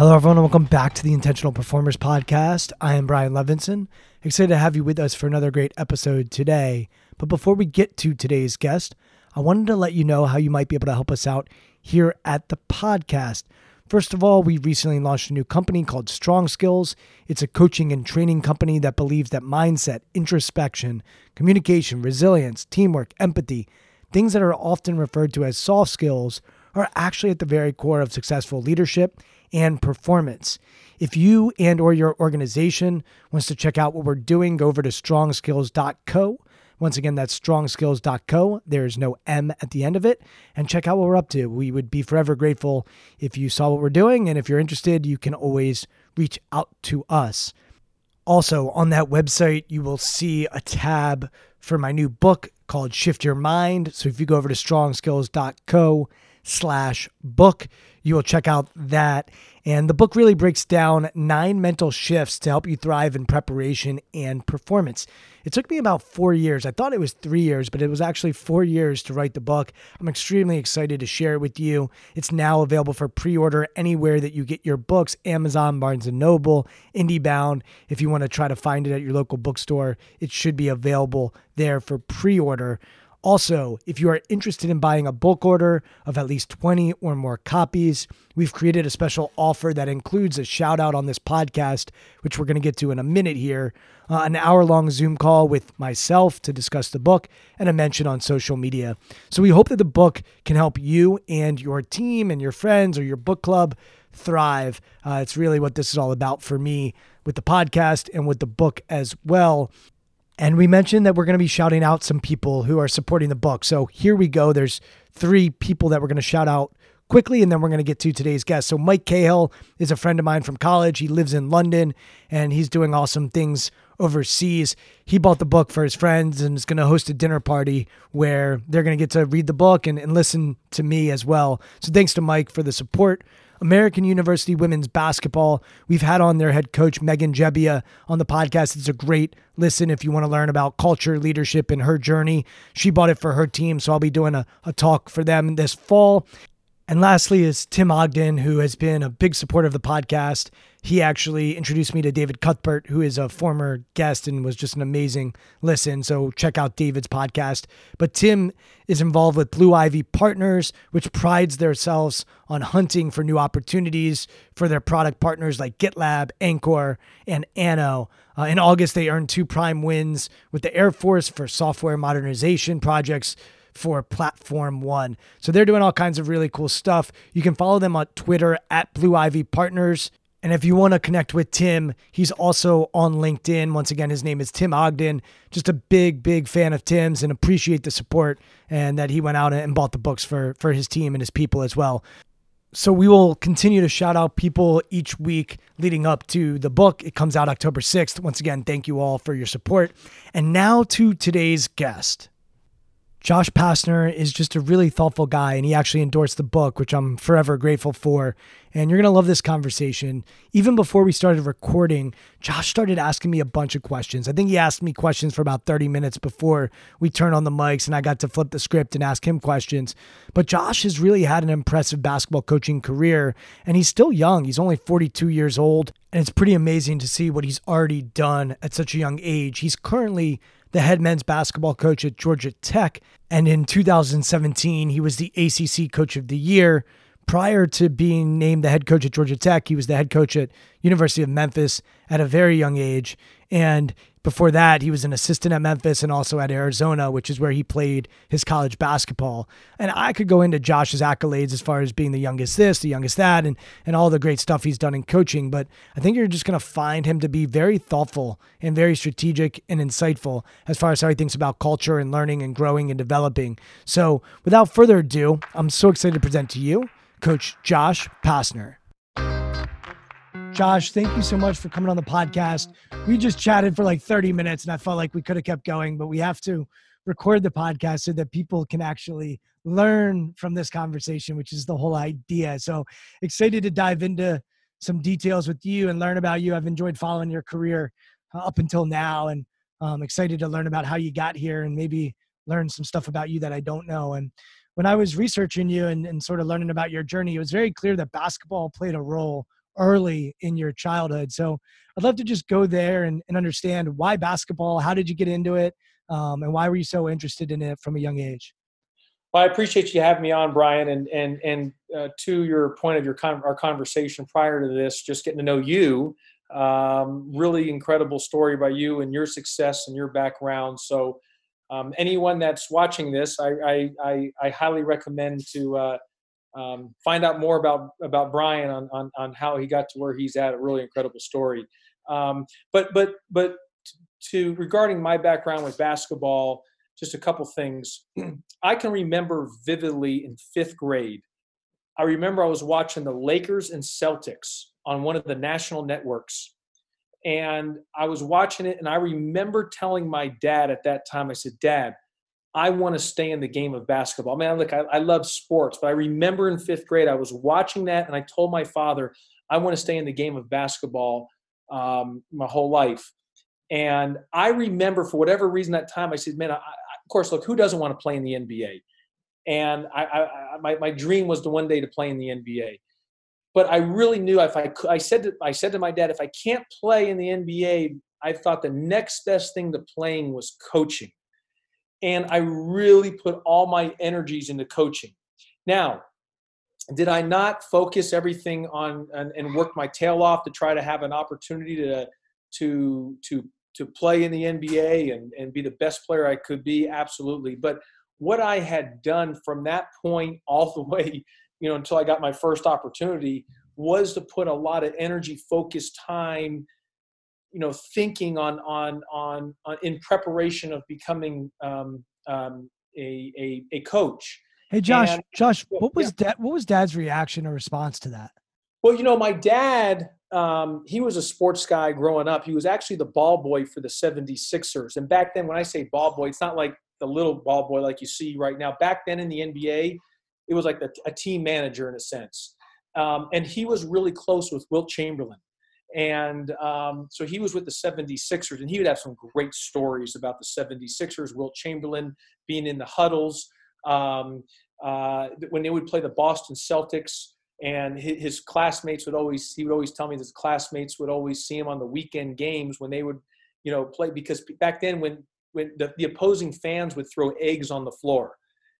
Hello, everyone, and welcome back to the Intentional Performers Podcast. I am Brian Levinson. Excited to have you with us for another great episode today. But before we get to today's guest, I wanted to let you know how you might be able to help us out here at the podcast. First of all, we recently launched a new company called Strong Skills. It's a coaching and training company that believes that mindset, introspection, communication, resilience, teamwork, empathy, things that are often referred to as soft skills, are actually at the very core of successful leadership and performance. If you and or your organization wants to check out what we're doing, go over to strongskills.co. Once again, that's strongskills.co. There's no M at the end of it. And check out what we're up to. We would be forever grateful if you saw what we're doing. And if you're interested, you can always reach out to us. Also, on that website, you will see a tab for my new book called Shift Your Mind. So if you go over to strongskills.co slash book, you will check out that. And the book really breaks down nine mental shifts to help you thrive in preparation and performance. It took me about four years. I thought it was three years, but it was actually four years to write the book. I'm extremely excited to share it with you. It's now available for pre-order anywhere that you get your books: Amazon, Barnes and Noble, IndieBound. If you want to try to find it at your local bookstore, it should be available there for pre-order. Also, if you are interested in buying a bulk order of at least 20 or more copies, we've created a special offer that includes a shout out on this podcast, which we're going to get to in a minute here, uh, an hour long Zoom call with myself to discuss the book, and a mention on social media. So we hope that the book can help you and your team and your friends or your book club thrive. Uh, it's really what this is all about for me with the podcast and with the book as well. And we mentioned that we're going to be shouting out some people who are supporting the book. So here we go. There's three people that we're going to shout out quickly, and then we're going to get to today's guest. So Mike Cahill is a friend of mine from college. He lives in London, and he's doing awesome things overseas. He bought the book for his friends and is going to host a dinner party where they're going to get to read the book and, and listen to me as well. So thanks to Mike for the support. American University women's basketball. We've had on their head coach, Megan Gebbia, on the podcast. It's a great listen if you want to learn about culture, leadership, and her journey. She bought it for her team, so I'll be doing a, a talk for them this fall. And lastly is Tim Ogden, who has been a big supporter of the podcast. He actually introduced me to David Cuthbert, who is a former guest and was just an amazing listen. So check out David's podcast. But Tim is involved with Blue Ivy Partners, which prides themselves on hunting for new opportunities for their product partners like GitLab, Anchore, and Anno. Uh, in August, they earned two prime wins with the Air Force for software modernization projects for Platform One. So they're doing all kinds of really cool stuff. You can follow them on Twitter at Blue Ivy Partners. And if you want to connect with Tim, he's also on LinkedIn. Once again, his name is Tim Ogden. Just a big, big fan of Tim's and appreciate the support and that he went out and bought the books for for his team and his people as well. So we will continue to shout out people each week leading up to the book. It comes out October 6th. Once again, thank you all for your support. And now to today's guest. Josh Pastner is just a really thoughtful guy, and he actually endorsed the book, which I'm forever grateful for. And you're going to love this conversation. Even before we started recording, Josh started asking me a bunch of questions. I think he asked me questions for about 30 minutes before we turned on the mics, and I got to flip the script and ask him questions. But Josh has really had an impressive basketball coaching career, and he's still young. He's only 42 years old, and it's pretty amazing to see what he's already done at such a young age. He's currently the head men's basketball coach at Georgia Tech. And in 2017, he was the ACC Coach of the Year. Prior to being named the head coach at Georgia Tech, he was the head coach at University of Memphis at a very young age. And before that, he was an assistant at Memphis and also at Arizona, which is where he played his college basketball. And I could go into Josh's accolades as far as being the youngest this, the youngest that, and, and all the great stuff he's done in coaching. But I think you're just going to find him to be very thoughtful and very strategic and insightful as far as how he thinks about culture and learning and growing and developing. So without further ado, I'm so excited to present to you Coach Josh Pastner. Josh, thank you so much for coming on the podcast. We just chatted for like 30 minutes and I felt like we could have kept going, but we have to record the podcast so that people can actually learn from this conversation, which is the whole idea. So excited to dive into some details with you and learn about you. I've enjoyed following your career uh, up until now and um, excited to learn about how you got here and maybe learn some stuff about you that I don't know. And when I was researching you and, and sort of learning about your journey, it was very clear that basketball played a role early in your childhood. So I'd love to just go there and, and understand why basketball, how did you get into it, um, and why were you so interested in it from a young age? Well, I appreciate you having me on, Brian, and and and uh, to your point of your con- our conversation prior to this, just getting to know you. Um, really incredible story by you and your success and your background. So, um, anyone that's watching this, I I, I, I highly recommend to uh, um, find out more about about Brian on, on on how he got to where he's at. A really incredible story. Um, but but but to regarding my background with basketball, just a couple things. I can remember vividly in fifth grade. I remember I was watching the Lakers and Celtics on one of the national networks. And I was watching it, and I remember telling my dad at that time, I said, Dad, I want to stay in the game of basketball. Man, look, I, I love sports, but I remember in fifth grade, I was watching that and I told my father, I want to stay in the game of basketball um, my whole life. And I remember for whatever reason that time, I said, man, I, I, of course, look, who doesn't want to play in the NBA? And I, my, my dream was to one day to play in the NBA. But I really knew if I could, I said to, I said to my dad, if I can't play in the NBA, I thought the next best thing to playing was coaching and I really put all my energies into coaching. Now, did I not focus everything on and, and, work my tail off to try to have an opportunity to to to to play in the NBA and, and be the best player I could be? Absolutely. But what I had done from that point all the way, you know, until I got my first opportunity was to put a lot of energy, focus, time, you know thinking on on on, on in preparation of becoming um, um, a, a a coach. Hey Josh, and, Josh, what was yeah. dad? What was Dad's reaction or response to that? Well, you know, my dad, um, he was a sports guy growing up. He was actually the ball boy for the 76ers. And back then, when I say ball boy, it's not like the little ball boy like you see right now. Back then in the NBA, it was like a, a team manager in a sense. Um, and he was really close with Wilt Chamberlain. And um, so he was with the 76ers, and he would have some great stories about the 76ers, Wilt Chamberlain being in the huddles. Um, uh, when they would play the Boston Celtics, and his, classmates would always, he would always tell me that his classmates would always see him on the weekend games when they would, you know, play, because back then when, when the, the opposing fans would throw eggs on the floor,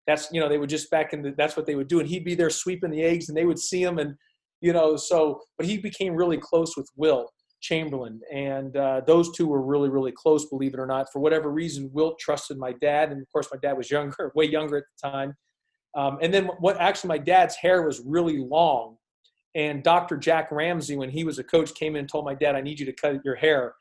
that's, you know, they would just back in the, that's what they would do. And he'd be there sweeping the eggs and they would see him and, you know, so, but he became really close with Wilt Chamberlain, and uh, those two were really, really close, believe it or not. For whatever reason, Wilt trusted my dad, and of course, my dad was younger, way younger at the time. Um, and then, what actually, my dad's hair was really long, and Dr. Jack Ramsay when he was a coach, came in and told my dad, "I need you to cut your hair."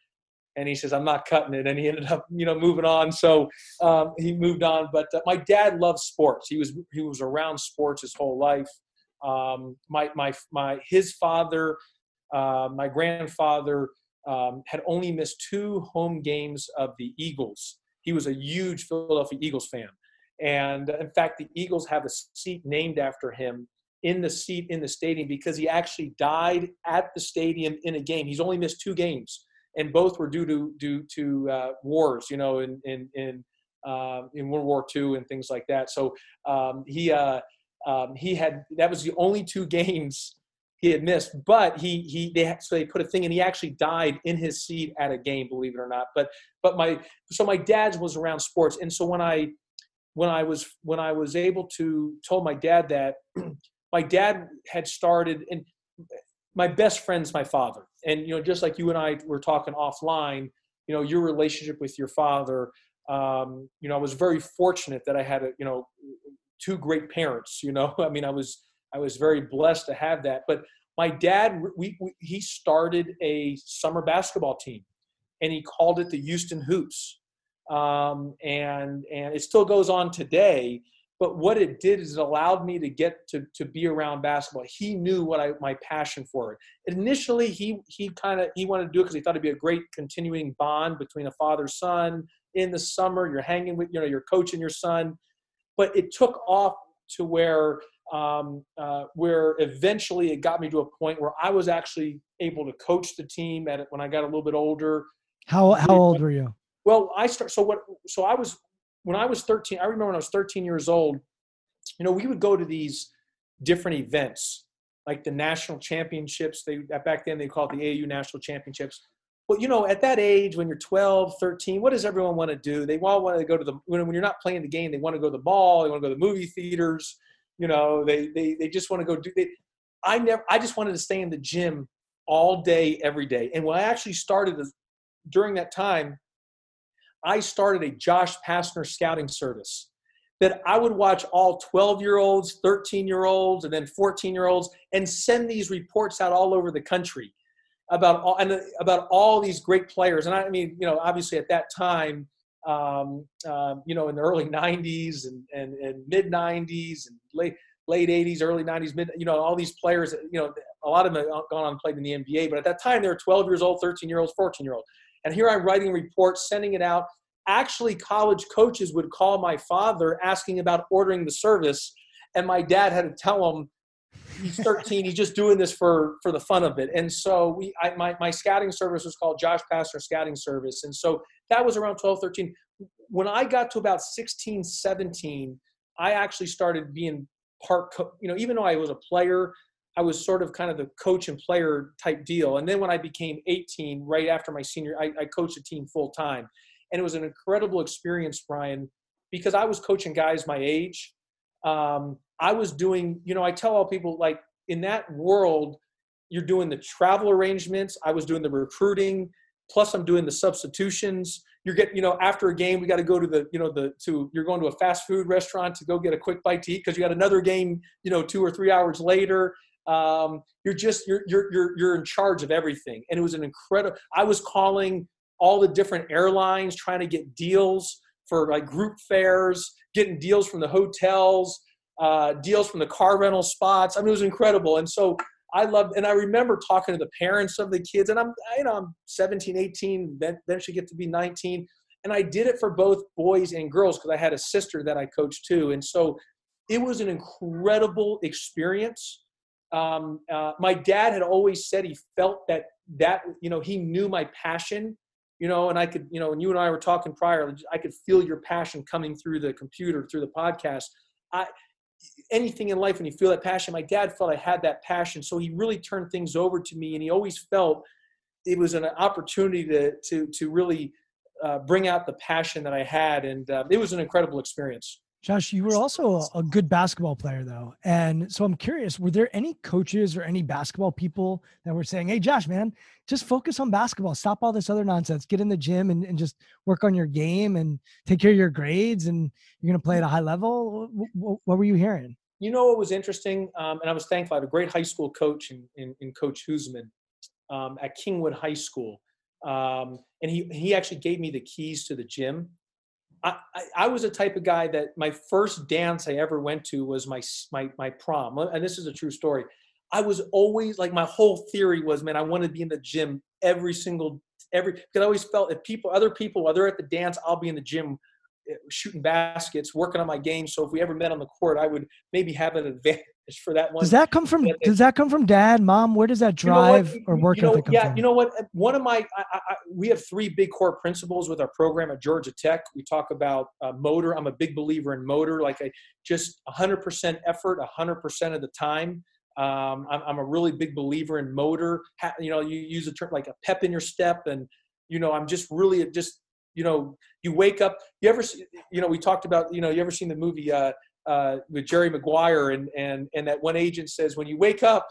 And he says, "I'm not cutting it," and he ended up, you know, moving on. So um, he moved on. But uh, my dad loved sports. He was he was around sports his whole life. Um, my, my, my, his father, uh, my grandfather um, had only missed two home games of the Eagles. He was a huge Philadelphia Eagles fan. And in fact, the Eagles have a seat named after him in the seat in the stadium because he actually died at the stadium in a game. He's only missed two games, and both were due to due to uh, wars, you know, in in in, uh, in World War II and things like that. So um, he uh, um, he had that was the only two games he had missed, but he he they so they put a thing and he actually died in his seat at a game, believe it or not. But but my so my dad's was around sports, and so when I when I was when I was able to told my dad that my dad had started and my best friend's my father and you know just like you and i were talking offline you know your relationship with your father um, you know i was very fortunate that i had a you know two great parents you know? I mean i was i was very blessed to have that. But my dad we, we he started a summer basketball team and he called it the houston hoops. Um, and and it still goes on today but what it did is it allowed me to get to, to be around basketball. He knew what i my passion for it. Initially he he kind of he wanted to do it because he thought it'd be a great continuing bond between a father son. In the summer you're hanging with you know you're coaching your son. But it took off to where um, uh, where eventually it got me to a point where i was actually able to coach the team at it when i got a little bit older. How how old were you? Well i start so what so i was when I was 13, I remember when I was 13 years old, you know, we would go to these different events, like the national championships. They back then they called it the AAU national championships. Well, you know, at that age, when you're 12, 13, what does everyone want to do? They all want to go to the when, when you're not playing the game, they want to go to the ball, they want to go to the movie theaters. You know, they they they just want to go do. They, I never. I just wanted to stay in the gym all day, every day. And when I actually started during that time, I started a Josh Pastner scouting service that I would watch all 12 year olds, 13 year olds, and then 14 year olds and send these reports out all over the country about all, and about all these great players. And I mean, you know, obviously at that time, um, um, you know, in the early 90s and, and, and mid 90s and late, late 80s, early 90s, mid, you know, all these players, you know, a lot of them have gone on and played in the NBA, but at that time they were 12 years old, 13 year olds, 14 year olds. And here I'm writing reports, sending it out. Actually, college coaches would call my father asking about ordering the service, and my dad had to tell him he's 13 he's just doing this for for the fun of it. And so we I, my, my scouting service was called josh Pastner scouting service. And so that was around 12 13 when i got to about 16 17 i actually started being part co- you know even though i was a player I was sort of kind of the coach and player type deal. And then when I became 18, right after my senior, I, I coached a team full time. And it was an incredible experience, Brian, because I was coaching guys my age. Um, I was doing, you know, I tell all people like in that world, you're doing the travel arrangements. I was doing the recruiting. Plus, I'm doing the substitutions. You're getting, you know, after a game, we got to go to the, you know, the to you're going to a fast food restaurant to go get a quick bite to eat because you got another game, you know, two or three hours later um, you're just you're, you're you're you're in charge of everything. And it was an incredible i was calling all the different airlines trying to get deals for like group fares getting deals from the hotels uh, deals from the car rental spots. I mean it was incredible. And so i loved and i remember talking to the parents of the kids and i'm you know i'm 17 18 then eventually get to be 19 and i did it for both boys and girls because i had a sister that i coached too. And so it was an incredible experience um, uh, my dad had always said he felt that that you know he knew my passion you know and i could you know and you and i were talking prior i could feel your passion coming through the computer through the podcast. I anything in life when you feel that passion my dad felt i had that passion so he really turned things over to me and he always felt it was an opportunity to to to really uh, bring out the passion that i had and uh, it was an incredible experience Josh, you were also a, good basketball player, though. And so I'm curious were there any coaches or any basketball people that were saying, Hey, Josh, man, just focus on basketball. Stop all this other nonsense. Get in the gym and, and just work on your game and take care of your grades, and you're going to play at a high level? What, what, were you hearing? You know what was interesting? Um, and I was thankful. I had a great high school coach in, in, in Coach Husman um, at Kingwood High School. Um, and he, he actually gave me the keys to the gym I, I, was a type of guy that my first dance I ever went to was my my my prom, and this is a true story. I was always like my whole theory was, man, I want to be in the gym every single every because I always felt if people, other people, while they're at the dance, I'll be in the gym eh, shooting baskets, working on my game. So if we ever met on the court, I would maybe have an advantage for that one. Does that come from? Does that come from dad, mom? Where does that drive you know or work you know, ethic come yeah, from? you know what? One of my, I, I, we have three big core principles with our program at Georgia Tech. We talk about uh, motor. I'm a big believer in motor, like I just 100% effort, 100% of the time. Um, I'm, I'm a really big believer in motor. Ha, you know, you use a term like a pep in your step, and you know, I'm just really just you know, you wake up. You ever, you know, we talked about, you know, you ever seen the movie uh, uh, with Jerry Maguire, and and and that one agent says when you wake up.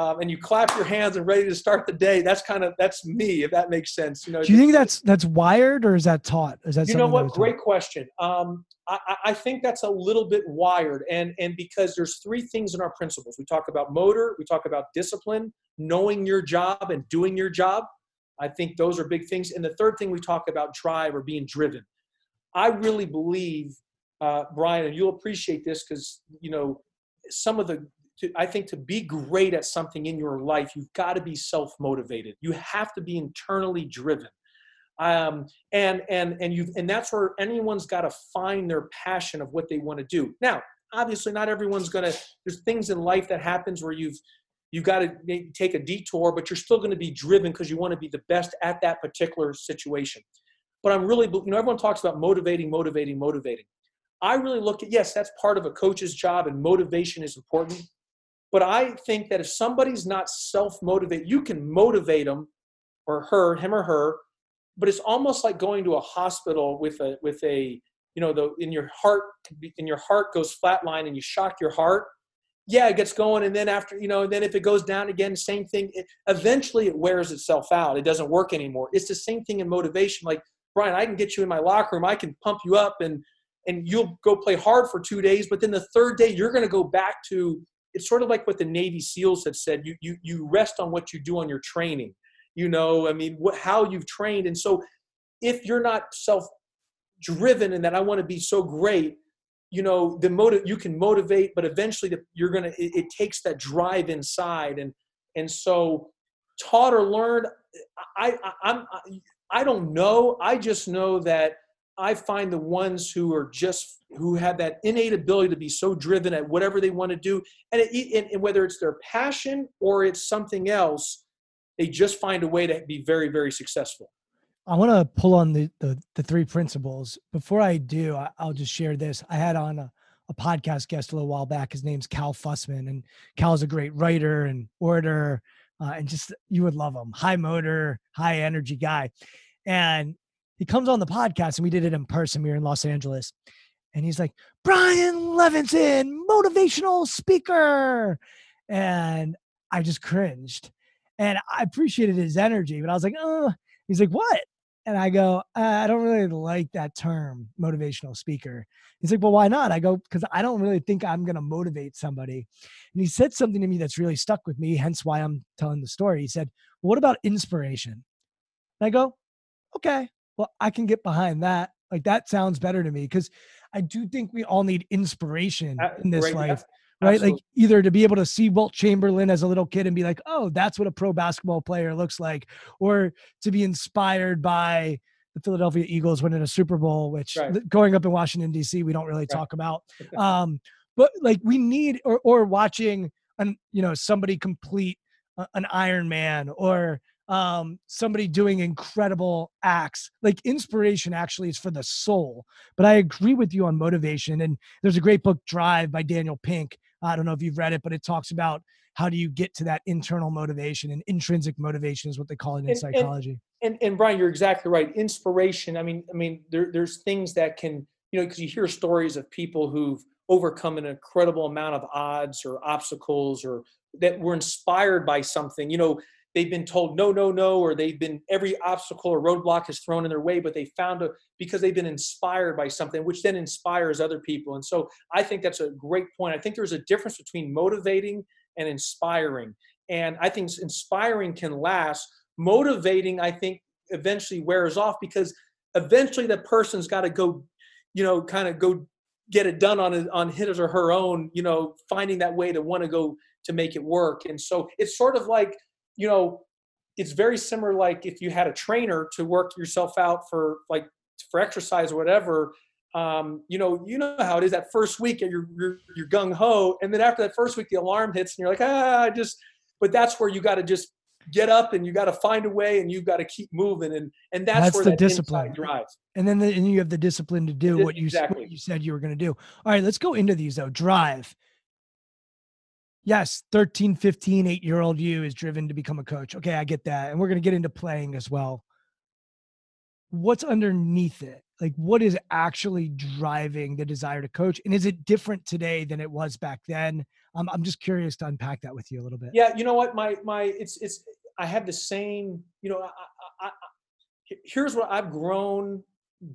Um, and you clap your hands and ready to start the day. That's kind of that's me, if that makes sense. You know, Do you think that's that's wired or is that taught? Is that you know what taught? great question um, I, I- I think that's a little bit wired and and because there's three things in our principles we talk about motor we talk about discipline knowing your job and doing your job i think those are big things and the third thing we talk about drive or being driven i really believe uh, brian and you'll appreciate this because you know some of the to, I think to be great at something in your life, you've got to be self-motivated. You have to be internally driven. Um, and and and you and that's where anyone's got to find their passion of what they want to do. Now obviously not everyone's to there's things in life that happens where you've you've got to take a detour but you're still going to be driven because you want to be the best at that particular situation. But i'm really you know everyone talks about motivating motivating motivating i really look at yes that's part of a coach's job and motivation is important but i think that if somebody's not self-motivated you can motivate them or her him or her but it's almost like going to a hospital with a with a you know the in your heart in your heart goes flatline and you shock your heart. Yeah it gets going and then after you know and then if it goes down again same thing it, eventually it wears itself out. It doesn't work anymore. It's the same thing in motivation like brian i can get you in my locker room. I can pump you up and and you'll go play hard for two days but then the third day you're going to go back to it's sort of like what the navy seals have said you you you rest on what you do on your training you know? I mean what, how you've trained and so if you're not self driven and that i want to be so great you know the motive you can motivate but eventually the, you're gonna it, it takes that drive inside and and so taught or learned I, I i'm I don't know. I just know that i find the ones who are just who have that innate ability to be so driven at whatever they want to do and, it, and, and whether it's their passion or it's something else they just find a way to be very very successful I want to pull on the, the the three principles. Before I do, I, I'll just share this. I had on a, a podcast guest a little while back. His name's Cal Fussman, and Cal is a great writer and orator, uh, and just you would love him. High motor, high energy guy, and he comes on the podcast, and we did it in person. We were in Los Angeles, and he's like, Brian Levinson, motivational speaker, and I just cringed, and I appreciated his energy, but I was like, oh. He's like, what? And I go, uh, I don't really like that term, motivational speaker. He's like, well, why not? I go, because I don't really think I'm going to motivate somebody. And he said something to me that's really stuck with me, hence why I'm telling the story. He said, well, what about inspiration? And I go, okay, well, I can get behind that. Like that sounds better to me because I do think we all need inspiration Uh, in this right, yeah, life right? Like either to be able to see Wilt Chamberlain as a little kid and be like, oh, that's what a pro basketball player looks like, or to be inspired by the Philadelphia Eagles winning a Super Bowl, which Right. growing up in Washington D.C. we don't really talk about. Um, but like we need, or or watching an you know somebody complete an Iron Man or um somebody doing incredible acts like inspiration actually is for the soul but i agree with you on motivation and there's a great book drive by daniel pink I don't know if you've read it, but it talks about how do you get to that internal motivation and intrinsic motivation is what they call it in And- and- psychology. and and Brian, you're exactly right. Inspiration. I mean, I mean, there, there's things that can, you know, because you hear stories of people who've overcome an incredible amount of odds or obstacles, or that were inspired by something. You know, they've been told no, no, no, or they've been every obstacle or roadblock is thrown in their way, but they found a because they've been inspired by something, which then inspires other people. And so I think that's a great point. I think there's a difference between motivating and inspiring, and I think inspiring can last motivating i think eventually wears off because eventually the person's got to go you know kind of go get it done on on his or her own you know finding that way to want to go to make it work and so it's sort of like you know it's very similar like if you had a trainer to work yourself out for like for exercise or whatever um, you know, you know how it is. That first week, you're you're, you're gung ho, and then after that first week, the alarm hits, and you're like, ah, I just. But that's where you got to just get up and you got to find a way and you've got to keep moving and and that's, That's where the that discipline. drive and then the, and you have the discipline to do what you what you said you were going to do. All right, let's go into these though. Drive. Yes, 13, 15, 8 year old you is driven to become a coach. Okay, I get that. And we're going to get into playing as well. What's underneath it? Like, what is actually driving the desire to coach? And is it different today than it was back then? Um, I'm just curious to unpack that with you a little bit. yeah you know what my my it's it's i have the same you know I, I, I- here's what i've grown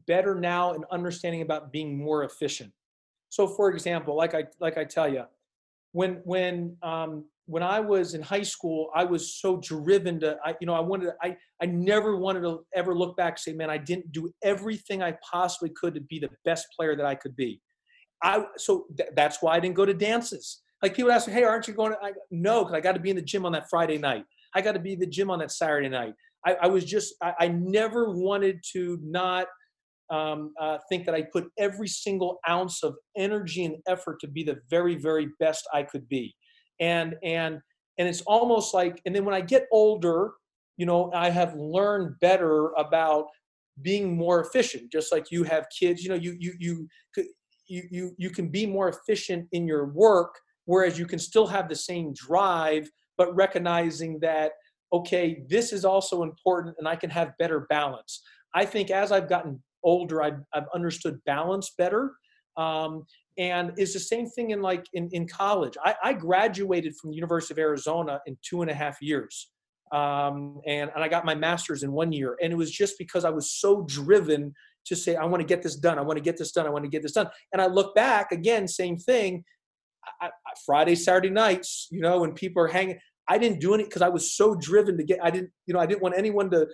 better now in understanding about being more efficient so for example like i like i tell you when when um when i was in high school i was so driven to i you know i wanted i i never wanted to ever look back and say man i didn't do everything i possibly could to be the best player that i could be i so th- that's why i didn't go to dances like people ask me, "Hey, aren't you going?" To, I, no, because I got to be in the gym on that Friday night. I got to be the gym on that Saturday night. I, I was just, I, I never wanted to not um, uh, think that I put every single ounce of energy and effort to be the very, very best I could be. And and and it's almost like, and then when I get older, you know, I have learned better about being more efficient. Just like you have kids, you know, you you you you you you can be more efficient in your work whereas you can still have the same drive but recognizing that okay this is also important and i can have better balance i think as i've gotten older i've, I've understood balance better. Um, and it's the same thing in like in, in college. I, I graduated from the university of arizona in two and a half years. Um, and, and i got my master's in one year. And it was just because i was so driven to say i want to get this done. I want to get this done. I want to get this done. And i look back again same thing. I, I, Friday, Saturday nights, you know, when people are hanging, I didn't do it because I was so driven to get. I didn't, you know, I didn't want anyone to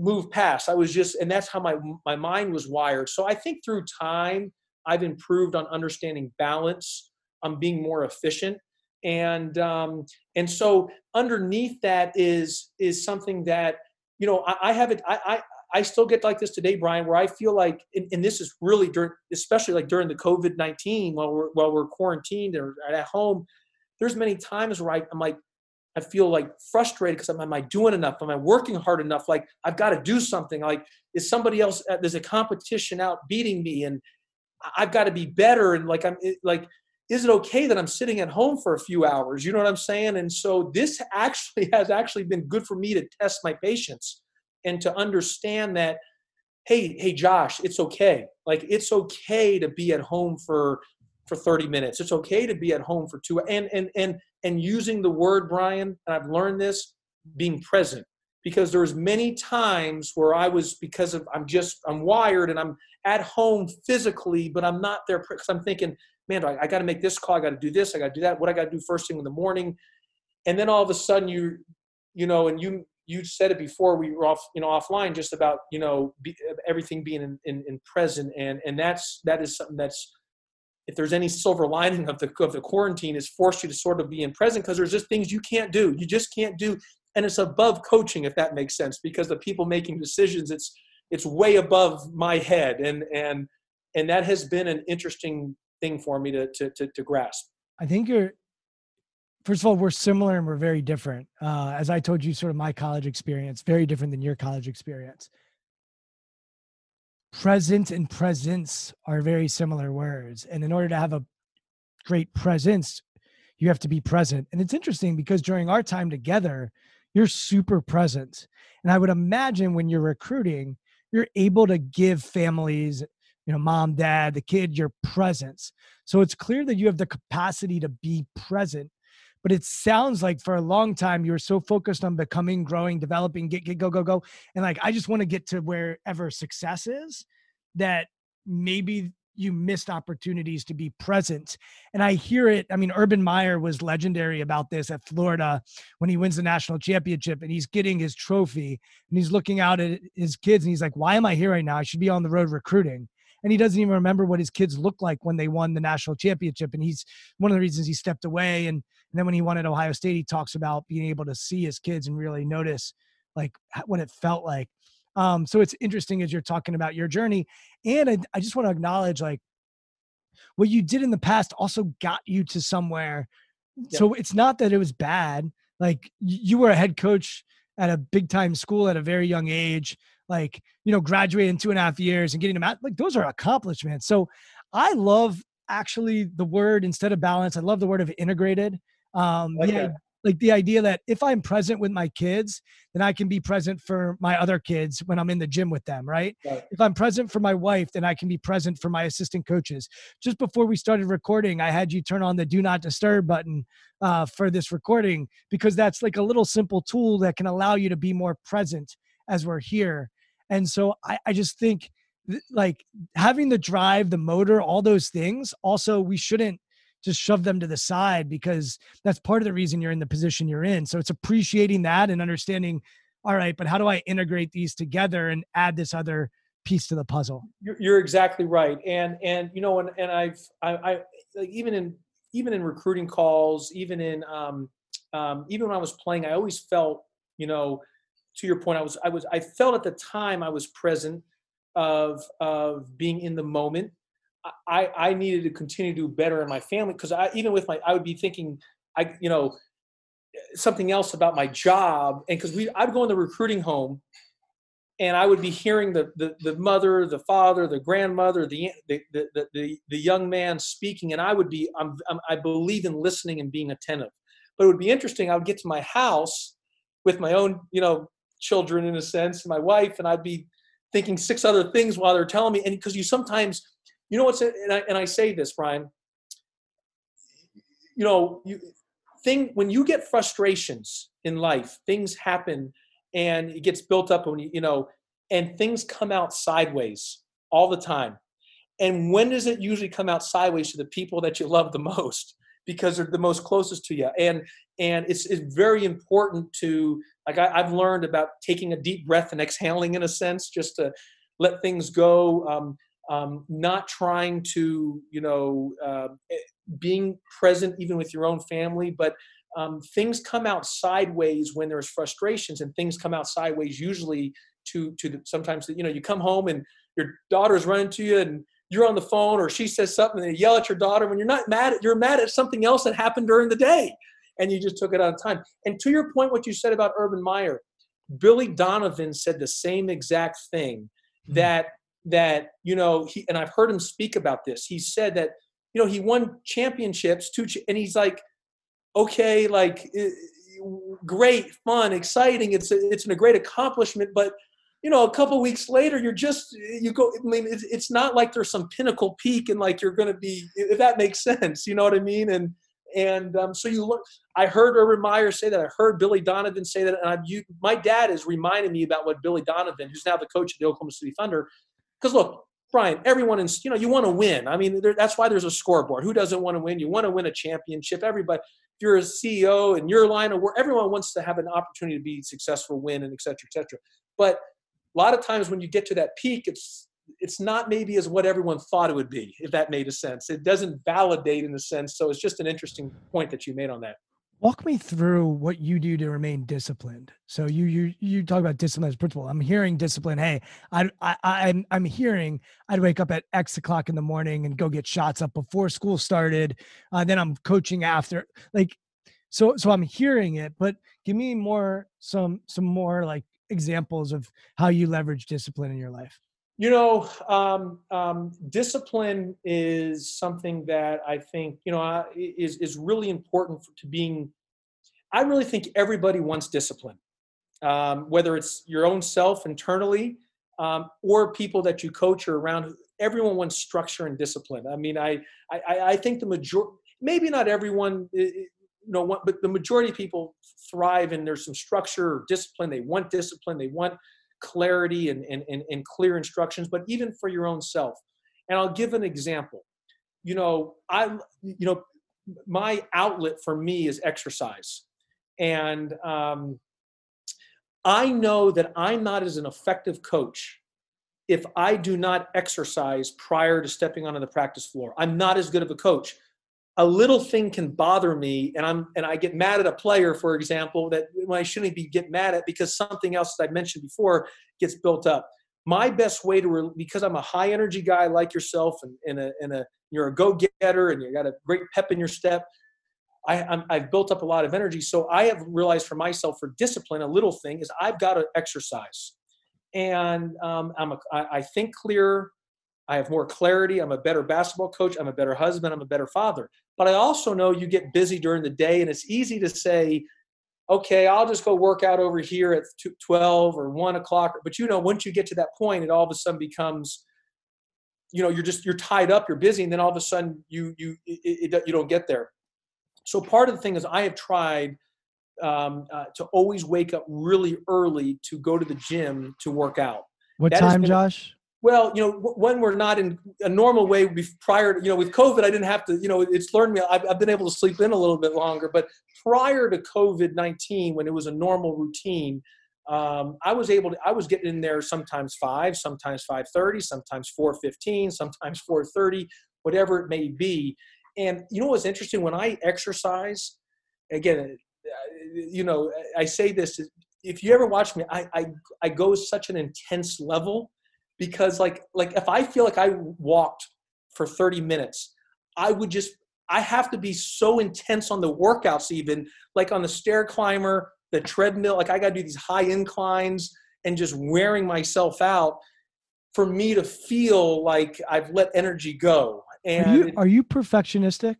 move past. I was just, and that's how my my mind was wired. So I think through time, I've improved on understanding balance, I'm being more efficient, and um, and so underneath that is is something that you know I, I haven't I, I I still get like this today, Brian, where I feel like, and, and this is really during, especially like during the COVID nineteen, while we're while we're quarantined or at home. There's many times where I, I'm like, I feel like frustrated because am I doing enough? Am I working hard enough? Like I've got to do something. Like is somebody else? uh, There's a competition out beating me, and I've got to be better. And like I'm like, is it okay that I'm sitting at home for a few hours? You know what I'm saying? And so this actually has actually been good for me to test my patience and to understand that hey hey josh it's okay like it's okay to be at home for for 30 minutes it's okay to be at home for two and and and and using the word brian and i've learned this being present. Because there was many times where i was because of i'm just i'm wired and i'm at home physically but i'm not there because i'm thinking man i, I got to make this call i got to do this i got to do that what i got to do first thing in the morning? And then all of a sudden you you know and you you said it before we were off you know offline just about you know be, everything being in, in, in present and and that's that is something that's if there's any silver lining of the of the quarantine is forced you to sort of be in present because there's just things you can't do you just can't do and it's above coaching if that makes sense because the people making decisions it's it's way above my head and and and that has been an interesting thing for me to to to, to grasp I think you're first of all, we're similar and we're very different. Uh, as I told you, sort of my college experience, very different than your college experience. Present and presence are very similar words. And in order to have a great presence, you have to be present. And it's interesting because during our time together, you're super present. And I would imagine when you're recruiting, you're able to give families, you know, mom, dad, the kid, your presence. So it's clear that you have the capacity to be present but it sounds like for a long time you were so focused on becoming growing developing get get go go go and like i just want to get to wherever success is that maybe you missed opportunities to be present and i hear it i mean urban meyer was legendary about this at florida when he wins the national championship and he's getting his trophy and he's looking out at his kids and he's like why am i here right now? I should be on the road recruiting and he doesn't even remember what his kids looked like when they won the national championship and he's one of the reasons he stepped away and and then when he won at Ohio State, he talks about being able to see his kids and really notice like what it felt like. Um, so it's interesting as you're talking about your journey. And I, I just want to acknowledge like what you did in the past also got you to somewhere. Yeah. So it's not that it was bad. Like you were a head coach at a big time school at a very young age, like, you know, graduating two and a half years and getting them out. Like those are accomplishments. So I love actually the word instead of balance. I love the word of integrated. Um, Like the like the idea that if I'm present with my kids, then I can be present for my other kids when I'm in the gym with them, right? Right. If I'm present for my wife, then I can be present for my assistant coaches. Just before we started recording, I had you turn on the do not disturb button uh, for this recording because that's like a little simple tool that can allow you to be more present as we're here. And so I, I just think th- like having the drive, the motor, all those things, also, we shouldn't just shove them to the side because that's part of the reason you're in the position you're in. So it's appreciating that and understanding, all right, but how do I integrate these together and add this other piece to the puzzle? You're, exactly right, and and you know, and and I've I, I even in even in recruiting calls, even in um, um, even when I was playing, I always felt you know, to your point, I was I was I felt at the time I was present of of being in the moment. I I needed to continue to do better in my family because I even with my I would be thinking I you know something else about my job and because we I'd go in the recruiting home and I would be hearing the the, the mother, the father, the grandmother, the, the the the the young man speaking, and I would be I'm, I'm I believe in listening and being attentive. But it would be interesting. I would get to my house with my own you know children in a sense, my wife, and I'd be thinking six other things while they're telling me. And because you sometimes you know what's and I and I say this, Brian. You know you thing when you get frustrations in life, things happen and it gets built up when you you know and things come out sideways all the time. And when does it usually come out sideways to the people that you love the most? Because they're the most closest to you and and it's, it's very important to like I, i've learned about taking a deep breath and exhaling in a sense just to let things go. Um, um, not trying to you know uh, being present even with your own family but um, things come out sideways when there's frustrations and things come out sideways usually to to the, sometimes you know you come home and your daughter's running to you and you're on the phone or she says something and you yell at your daughter when you're not mad at you're mad at something else that happened during the day and you just took it out of time. And to your point what you said about urban meyer billy donovan said the same exact thing that that you know he and i've heard him speak about this he said that you know he won championships two and he's like okay, like great, fun, exciting. It's a, it's a great accomplishment, but you know, a couple weeks later, you're just you go. I mean, it's, it's not like there's some pinnacle peak and like you're going to be. If that makes sense, you know what I mean? And and um, so you look. I heard Urban Meyer say that. I heard Billy Donovan say that. And I, you, my dad is reminding me about what Billy Donovan, who's now the coach of the Oklahoma City Thunder, because look, Brian, everyone in you know you want to win. I mean, there, that's why there's a scoreboard. Who doesn't want to win? You want to win a championship. Everybody, if you're a CEO in your line of work, everyone wants to have an opportunity to be successful, win, and et cetera, et cetera. But a lot of times when you get to that peak, it's it's not maybe as what everyone thought it would be, if that made a sense. It doesn't validate in a sense. So it's just an interesting point that you made on that. Walk me through what you do to remain disciplined. So you you you talk about discipline as principle. I'm hearing discipline. Hey, I I I'm I'm hearing I'd wake up at X o'clock in the morning and go get shots up before school started. Uh, then I'm coaching after. Like, so so I'm hearing it, but give me more some some more like examples of how you leverage discipline in your life. You know, um, um, discipline is something that I think you know is is really important for, to being. I really think everybody wants discipline, um, whether it's your own self internally um, or people that you coach or around. Everyone wants structure and discipline. I mean, I I, I think the majority, maybe not everyone, you know, but the majority of people thrive and there's some structure or discipline. They want discipline. They want clarity and, and, and, and clear instructions, but even for your own self. And I'll give an example. You know, I, you know, my outlet for me is exercise. And um, I know that I'm not as an effective coach if I do not exercise prior to stepping onto the practice floor. I'm not as good of a coach. A little thing can bother me and i'm and i get mad at a player for example that i shouldn't be get mad at because something else that i mentioned before gets built up my best way to re- because i'm a high energy guy like yourself and, and, a, and a you're a go-getter and you got a great pep in your step I, I'm, I've built up a lot of energy. So I have realized for myself, for discipline, a little thing is I've got to exercise, and um, I'm a, I, I think clearer. I have more clarity. I'm a better basketball coach. I'm a better husband. I'm a better father. But I also know you get busy during the day, and it's easy to say, okay, I'll just go work out over here at 12 or 1 o'clock. But you know, once you get to that point, it all of a sudden becomes, you know, you're just, you're tied up, you're busy, and then all of a sudden you, you, it, it, you don't get there. So part of the thing is I have tried um, uh, to always wake up really early to go to the gym to work out. What that time, Josh? Well, you know, when we're not in a normal way, prior, to, you know, with COVID, I didn't have to, you know, it's learned me. I've, I've been able to sleep in a little bit longer. But prior to COVID nineteen, when it was a normal routine, um, I was able to. I was getting in there sometimes five, sometimes five thirty, sometimes four fifteen, sometimes four thirty, whatever it may be. And you know what's interesting? When I exercise, again, uh, you know, I say this: if you ever watch me, I I, I go such an intense level because like like if I feel like I walked for 30 minutes, I would just I have to be so intense on the workouts even like on the stair climber, the treadmill, like I got to do these high inclines and just wearing myself out for me to feel like I've let energy go. And are you, are you perfectionistic?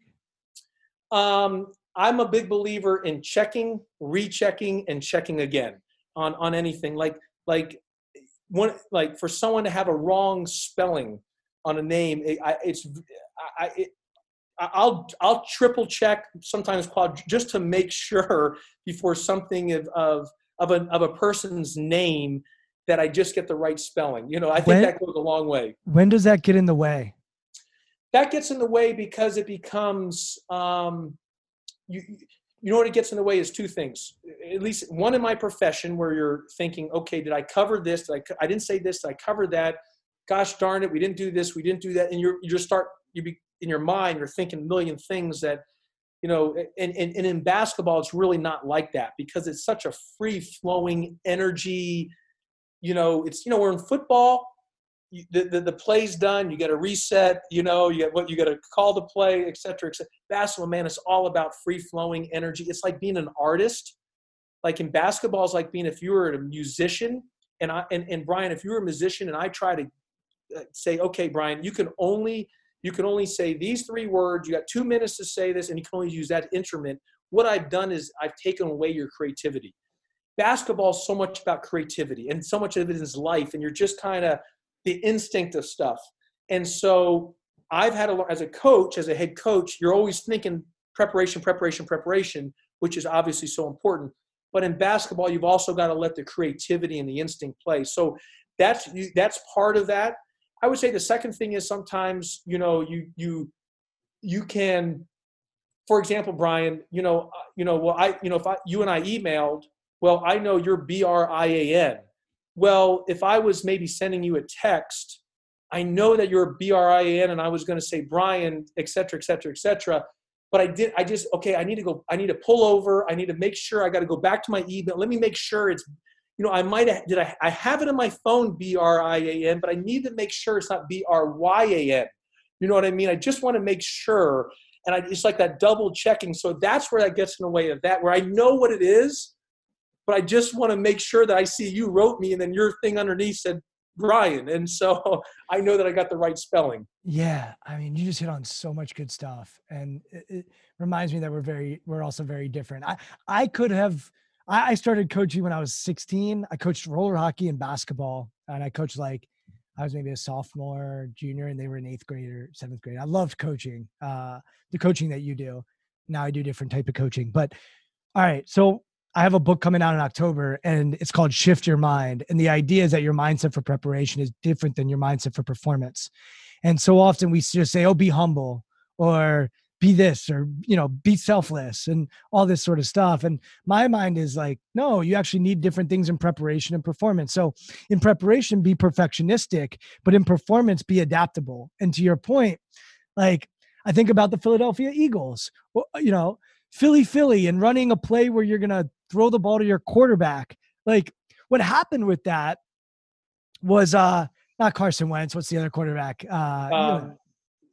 Um, I'm a big believer in checking, rechecking, and checking again on on anything. Like like one like for someone to have a wrong spelling on a name, it, I, it's I. It, I'll I'll triple check sometimes quad just to make sure before something of of of a of a person's name that I just get the right spelling. You know, I think when, that goes a long way. When does that get in the way? that gets in the way because it becomes um, you you know what it gets in the way is two things. At least one in my profession where you're thinking okay did i cover this? Did i, I didn't say this did i cover that? Gosh darn it we didn't do this we didn't do that. And you're, you just start you be in your mind you're thinking a million things that you know and, and, and in basketball it's really not like that because it's such a free flowing energy. You know it's you know we're in football you, the, the, the, play's done. You get a reset. You know, you get what you got to call the play, et cetera, et cetera. Basketball, man, it's all about free flowing energy. It's like being an artist. Like in basketball, it's like being if you were a musician, and I and, and Brian, if you were a musician, and I try to uh, say, okay, Brian, you can only you can only say these three words. You got two minutes to say this, and you can only use that instrument. What I've done is I've taken away your creativity. Basketball is so much about creativity, and so much of it is life, and you're just kind of the instinct of stuff. And so I've had a as a coach, as a head coach, you're always thinking preparation, preparation, preparation, which is obviously so important. But in basketball, you've also got to let the creativity and the instinct play. So that's that's part of that. I would say the second thing is sometimes you know you you you can, for example, Brian, you know uh, you know well I you know if I you and I emailed, well I know you're B R I A N well, if I was maybe sending you a text, I know that you're a B-R-I-A-N and I was going to say Brian, et cetera, et cetera, et cetera. But I did, I just, okay, I need to go, I need to pull over. I need to make sure I got to go back to my email. Let me make sure it's, you know, I might have, did I, I have it in my phone, B-R-I-A-N, but I need to make sure it's not B-R-Y-A-N. You know what I mean? I just want to make sure. And I, it's like that double checking. So that's where that gets in the way of that, where I know what it is, but I just want to make sure that I see you wrote me and then your thing underneath said Brian. And so I know that I got the right spelling. Yeah. I mean, you just hit on so much good stuff. And it, it reminds me that we're very, we're also very different. I, I could have, I, I started coaching when I was 16. I coached roller hockey and basketball. And I coached like, I was maybe a sophomore, junior, and they were in eighth grade or seventh grade. I loved coaching, uh, the coaching that you do. Now I do different type of coaching. But all right. So I have a book coming out in October and it's called Shift Your Mind. And the idea is that your mindset for preparation is different than your mindset for performance. And so often we just say, oh, be humble or be this or, you know, be selfless and all this sort of stuff. And my mind is like, no, you actually need different things in preparation and performance. So in preparation, be perfectionistic, but in performance, be adaptable. And to your point, like, I think about the Philadelphia Eagles. You know, Philly, Philly, and running a play where you're going to throw the ball to your quarterback. Like what happened with that was uh not Carson Wentz. What's the other quarterback? Uh, um,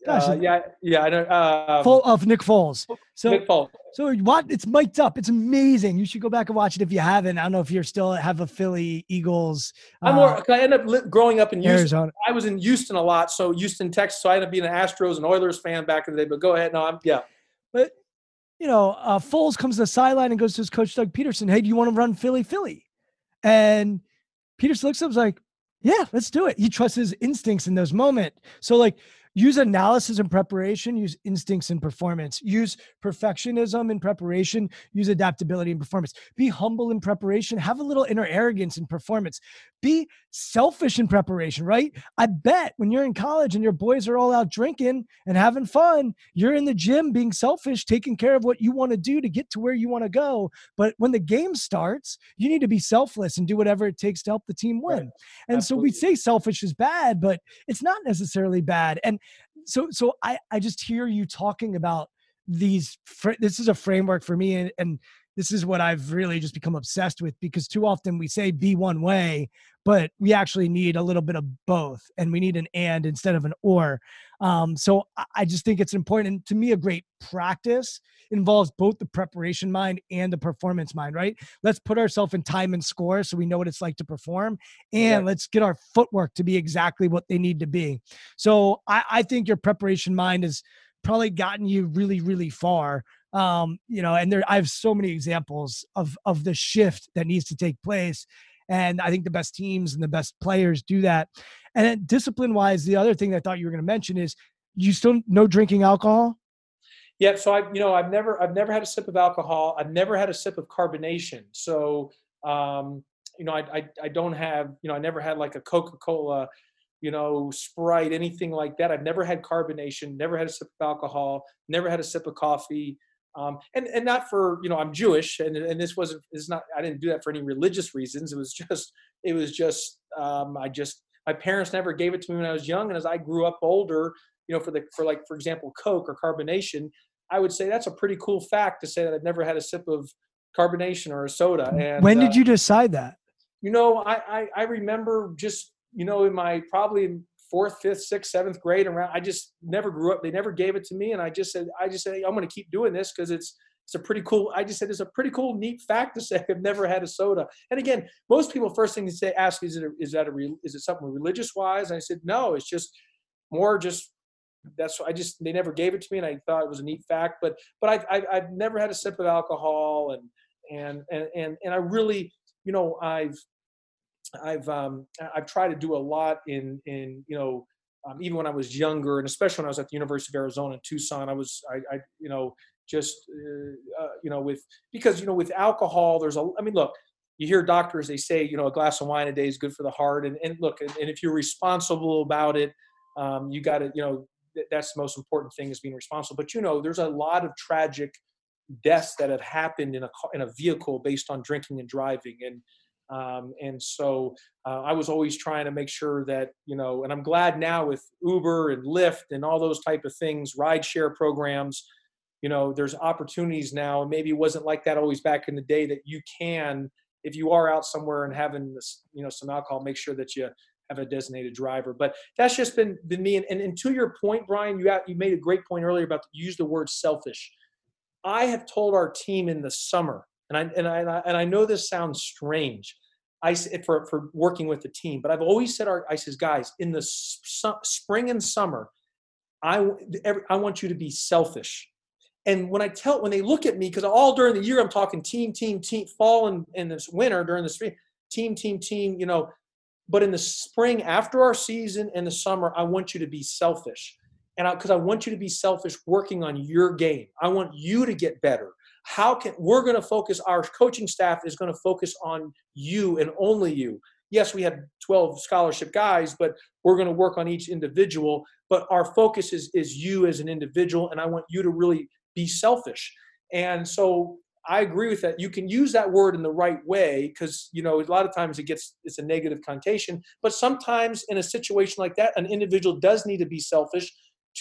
Gosh, uh, yeah, yeah, I don't. Uh, full of Nick Foles. So, Nick Foles. So what? It's mic'd up. It's amazing. You should go back and watch it if you haven't. I don't know if you're still have a Philly Eagles. I'm more. Uh, I end up li- growing up in Houston. Arizona. I was in Houston a lot, so Houston, Texas. So I ended up being an Astros and Oilers fan back in the day. But go ahead. No, I'm yeah. But you know, uh, Foles comes to the sideline and goes to his coach Doug Pederson, Hey, do you want to run Philly, Philly? And Pederson looks up, and like, yeah, let's do it. He trusts his instincts in those moments. So like use analysis and preparation, use instincts and performance, use perfectionism in preparation, use adaptability and performance. Be humble in preparation, have a little inner arrogance in performance. Be selfish in preparation, right? I bet when you're in college and your boys are all out drinking and having fun, you're in the gym being selfish, taking care of what you want to do to get to where you want to go. But when the game starts, you need to be selfless and do whatever it takes to help the team win. Right. And Absolutely. so we say selfish is bad, but it's not necessarily bad. And so so I I just hear you talking about these. Fr- this is a framework for me, and, and this is what I've really just become obsessed with because too often we say be one way, but we actually need a little bit of both, and we need an and instead of an or. Um, so I just think it's important. And to me, a great practice involves both the preparation mind and the performance mind, right? Let's put ourselves in time and score so we know what it's like to perform, and let's get our footwork to be exactly what they need to be. So I, I think your preparation mind has probably gotten you really, really far um, you know, and there I have so many examples of of the shift that needs to take place. And I think the best teams and the best players do that. And then discipline wise, the other thing I thought you were going to mention is you still no drinking alcohol. Yeah, so I, you know, I've never, I've never had a sip of alcohol. I've never had a sip of carbonation. So, um, you know, I, I, I don't have, you know, I never had like a Coca Cola, you know, Sprite, anything like that. I've never had carbonation. Never had a sip of alcohol. Never had a sip of coffee. Um, and and not for you know I'm Jewish and and this wasn't is not I didn't do that for any religious reasons. It was just it was just um, I just my parents never gave it to me when I was young, and as I grew up older, you know, for the for like for example Coke or carbonation, I would say that's a pretty cool fact to say that I've never had a sip of carbonation or a soda. And when did uh, you decide that? You know, I, I I remember just you know in my probably fourth, fifth, sixth, seventh grade around. I just never grew up. They never gave it to me, and I just said, I just said, hey, I'm going to keep doing this because it's it's a pretty cool. I just said it's a pretty cool, neat fact to say I've never had a soda. And again, most people first thing they say ask is it a, is that a is it something religious wise? And I said no, it's just more just that's I just they never gave it to me, and I thought it was a neat fact. But but I, I I've never had a sip of alcohol, and and and and and I really you know I've I've um, I've tried to do a lot in in you know um, even when I was younger and especially when I was at the University of Arizona in Tucson I was I, I you know just uh, uh, you know with because you know with alcohol there's a I mean look you hear doctors they say you know a glass of wine a day is good for the heart and, and look and, and if you're responsible about it um, you got to you know that's the most important thing is being responsible. But you know there's a lot of tragic deaths that have happened in a in a vehicle based on drinking and driving and um, and so uh, I was always trying to make sure that, you know, and I'm glad now with Uber and Lyft and all those type of things, rideshare programs, you know, there's opportunities now. Maybe it wasn't like that always back in the day that you can, if you are out somewhere and having this, you know, some alcohol, make sure that you have a designated driver. But that's just been, been me. And, and, and to your point, Brian, you, you made a great point earlier about use the word selfish. I have told our team in the summer, and I and I and I know this sounds strange. I for for working with the team, but I've always said, our, I says, guys, in the spring and summer, I every, I want you to be selfish. And when I tell when they look at me, because all during the year I'm talking team, team, team, fall and, and this winter during the spring, team, team, team, you know. But in the spring, after our season, and the summer, I want you to be selfish and because I, I, want you to be selfish working on your game i want you to get better how can we're going to focus our coaching staff is going to focus on you and only you. Yes we have 12 scholarship guys but we're going to work on each individual but our focus is is you as an individual and i want you to really be selfish. And so i agree with that. You can use that word in the right way because you know a lot of times it gets it's a negative connotation but sometimes in a situation like that an individual does need to be selfish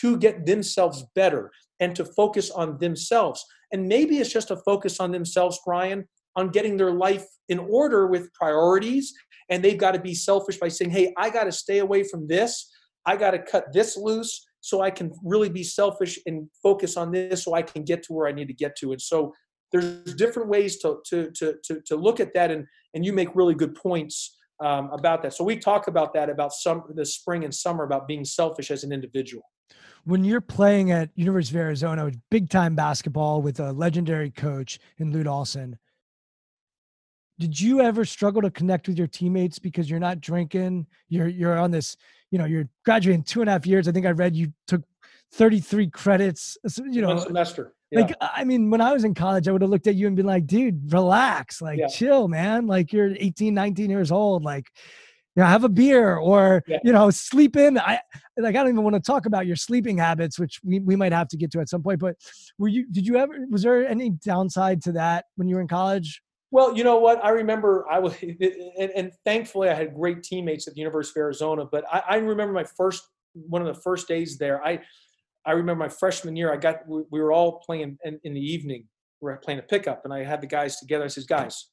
to get themselves better and to focus on themselves. And maybe it's just a focus on themselves, Brian, on getting their life in order with priorities. And they've got to be selfish by saying, hey, I got to stay away from this. I got to cut this loose so I can really be selfish and focus on this so I can get to where I need to get to. And so there's different ways to, to, to, to, to look at that. And, and you make really good points um, about that. So we talk about that, about some the spring and summer, about being selfish as an individual when you're playing at University of Arizona, big time basketball with a legendary coach in Lute Olson, did you ever struggle to connect with your teammates because you're not drinking? You're you're on this, you know, you're graduating two and a half years. I think I read you took 33 credits, uh, you know, One semester. Yeah. Like, I mean, when I was in college, I would have looked at you and been like, dude, relax, like, Yeah. chill, man. Like, you're 18, 19 years old. Like, you know, have a beer or, Yeah. you know, sleep in. I like, I don't even want to talk about your sleeping habits, which we, we might have to get to at some point. But were you, did you ever, was there any downside to that when you were in college? Well, you know what? I remember I was, and, and thankfully I had great teammates at the University of Arizona. But I, I remember my first, one of the first days there. I, I remember my freshman year. I got, we, we were all playing in, in the evening. We were playing a pickup, and I had the guys together. I says, guys,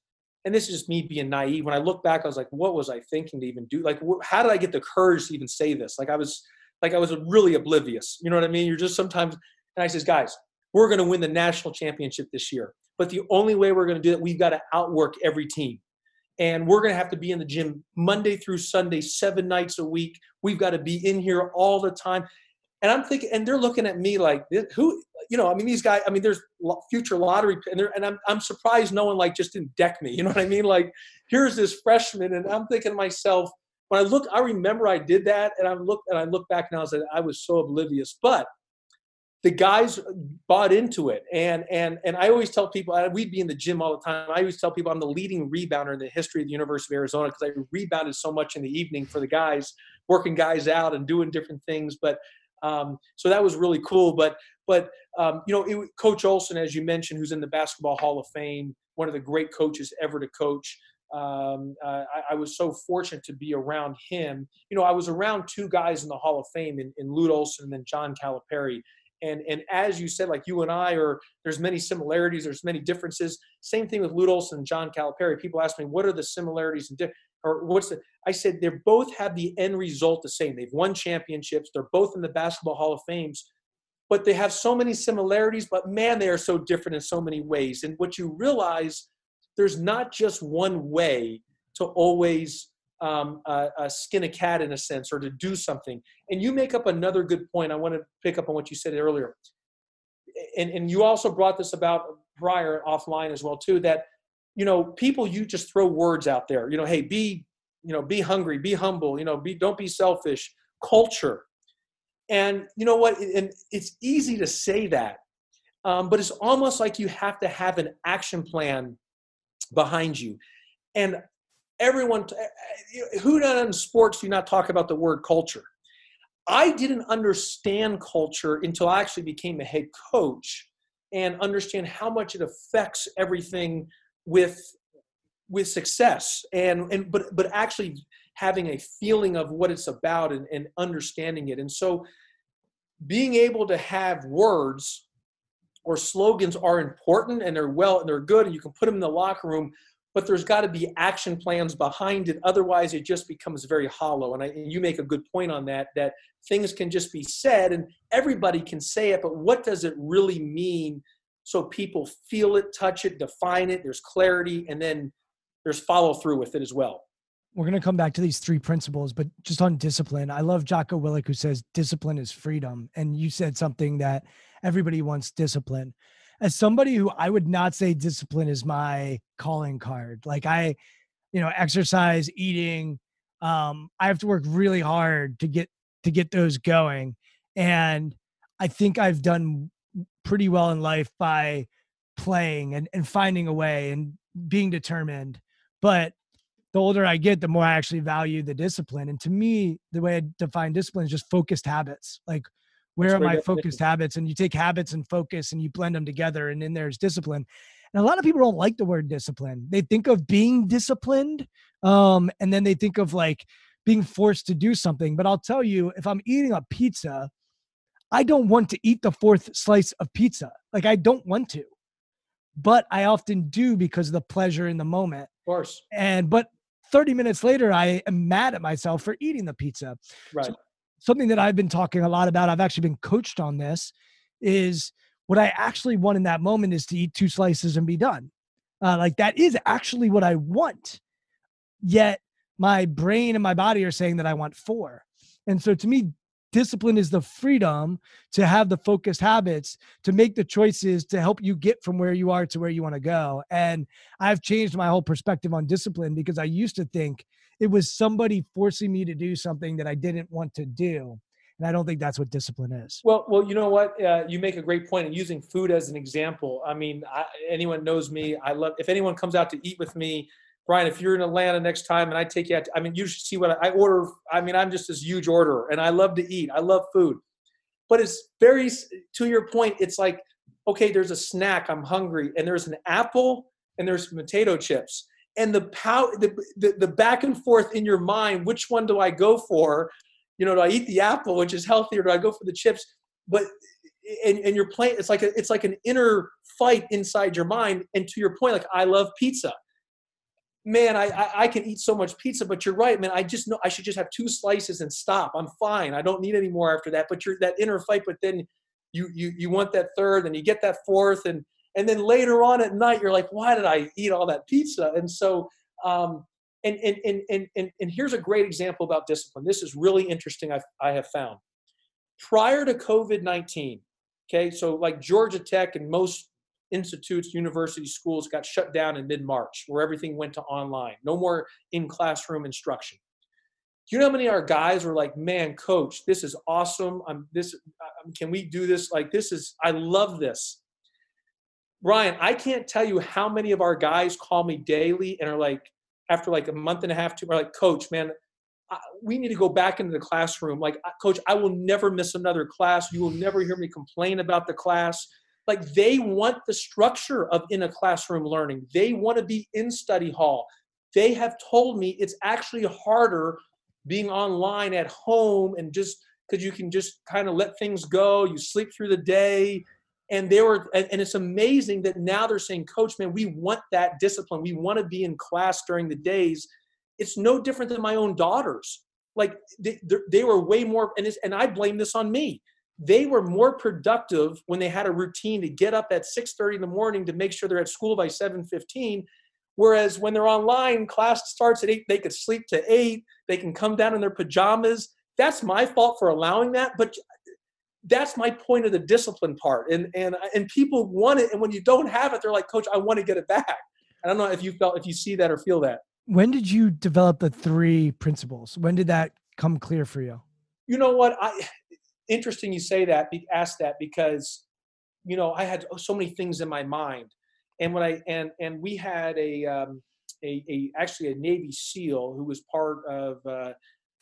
and this is just me being naive. When I look back, I was like, what was I thinking to even do? Like, wh- how did I get the courage to even say this? Like, I was, like, I was really oblivious. You know what I mean? You're just sometimes. And I says, guys, we're going to win the national championship this year. But the only way we're going to do it, we've got to outwork every team. And we're going to have to be in the gym Monday through Sunday, seven nights a week. We've got to be in here all the time. And I'm thinking, and they're looking at me like, who, you know, I mean, these guys, I mean, there's future lottery, and, and I'm, I'm surprised no one like just didn't deck me. You know what I mean? Like, here's this freshman, and I'm thinking to myself, when I look, I remember I did that, and I look, and I look back now, I was I was so oblivious. But the guys bought into it and and and i always tell people we'd be in the gym all the time i always tell people i'm the leading rebounder in the history of the university of arizona because i rebounded so much in the evening for the guys working guys out and doing different things but um, so that was really cool but but um, you know it, coach olson as you mentioned who's in the basketball hall of fame one of the great coaches ever to coach um, uh, I, I was so fortunate to be around him. You know, I was around two guys in the Hall of Fame in, in Lute Olson and then John Calipari. And and as you said like you and i are there's many similarities there's many differences. Same thing with lute olson and john calipari. People ask me what are the similarities and or what's the i said they both have the end result the same. They've won championships. They're both in the basketball hall of fames but they have so many similarities but man they are so different in so many ways and what you realize there's not just one way to always um, uh, uh, skin a cat in a sense or to do something. And you make up another good point. I want to pick up on what you said earlier. And, and you also brought this about prior offline as well too that you know people you just throw words out there you know hey be you know be hungry be humble you know be don't be selfish culture and you know what? And it's easy to say that um, but it's almost like you have to have an action plan behind you. And everyone who done in sports do not talk about the word culture? I didn't understand culture until i actually became a head coach and understand how much it affects everything with with success. And and but but actually having a feeling of what it's about and, and understanding it. And so being able to have words or slogans are important and they're well and they're good and you can put them in the locker room but there's got to be action plans behind it. Otherwise it just becomes very hollow. And, I, and you make a good point on that that things can just be said and everybody can say it but what does it really mean so people feel it touch it define it there's clarity and then there's follow through with it as well We're going to come back to these three principles, but just on discipline, I love Jocko Willink who says discipline is freedom. And you said something that everybody wants discipline. As somebody who I would not say discipline is my calling card. Like I, you know, exercise, eating, um, I have to work really hard to get to get those going. And I think I've done pretty well in life by playing and, and finding a way and being determined. But the older I get, the more I actually value the discipline. And to me, the way I define discipline is just focused habits. Like, where That's are my focused habits? And you take habits and focus and you blend them together, and then there's discipline. And a lot of people don't like the word discipline. They think of being disciplined, um, and then they think of like being forced to do something. But I'll tell you, if I'm eating a pizza, I don't want to eat the fourth slice of pizza. Like I don't want to, but I often do because of the pleasure in the moment. Of course. And but 30 minutes later, I am mad at myself for eating the pizza. Right. So something that I've been talking a lot about, I've actually been coached on this, is what I actually want in that moment is to eat two slices and be done. Uh, like that is actually what I want. Yet my brain and my body are saying that I want four. And so to me, discipline is the freedom to have the focused habits to make the choices to help you get from where you are to where you want to go. And i've changed my whole perspective on discipline because i used to think it was somebody forcing me to do something that i didn't want to do. And i don't think that's what discipline is. Well well you know what? Uh, you make a great point in using food as an example. I mean I, anyone knows me. I love if anyone comes out to eat with me Brian, if you're in Atlanta next time and I take you out, to, I mean, you should see what I, I order. I mean, I'm just this huge orderer and I love to eat. I love food. But it's very, to your point, it's like, okay, there's a snack, I'm hungry, and there's an apple and there's potato chips. And the, pow, the, the, the back and forth in your mind, which one do I go for? You know, do I eat the apple, which is healthier? Do I go for the chips? But and, and you're playing it's like a, it's like an inner fight inside your mind and to your point like i love pizza man, I, I, I can eat so much pizza, but you're right, man. I just know I should just have two slices and stop. I'm fine. I don't need any more after that. But you're that inner fight, but then you you you want that third, and you get that fourth, and and then later on at night, you're like, why did I eat all that pizza? And so, um, and and and and and, and here's a great example about discipline. This is really interesting. I I have found prior to COVID nineteen. Okay, so like Georgia Tech and most institutes, universities, schools got shut down in mid March, where everything went to online. No more in classroom instruction. Do you know how many of our guys were like, "Man, coach, this is awesome. I'm this. Can we do this? Like, this is. I love this." Ryan, I can't tell you how many of our guys call me daily and are like, after like a month and a half, to are like, "Coach, man, we need to go back into the classroom. Like, coach, I will never miss another class. You will never hear me complain about the class like they want the structure of in a classroom learning. They want to be in study hall. They have told me it's actually harder being online at home and just because you can just kind of let things go you sleep through the day. And they were and it's amazing that now they're saying coach man we want that discipline. We want to be in class during the days. It's no different than my own daughters. Like they, they were way more and, and i blame this on me they were more productive when they had a routine to get up at 6.30 in the morning to make sure they're at school by 7.15 whereas when they're online class starts at 8 they could sleep to 8 they can come down in their pajamas. That's my fault for allowing that but that's my point of the discipline part. And and and people want it and when you don't have it they're like coach i want to get it back. I don't know if you felt if you see that or feel that. When did you develop the three principles? When did that come clear for you? You know what? I interesting you say that, ask that because, you know, I had so many things in my mind, and when I and and we had a um, a, a actually a Navy SEAL who was part of uh,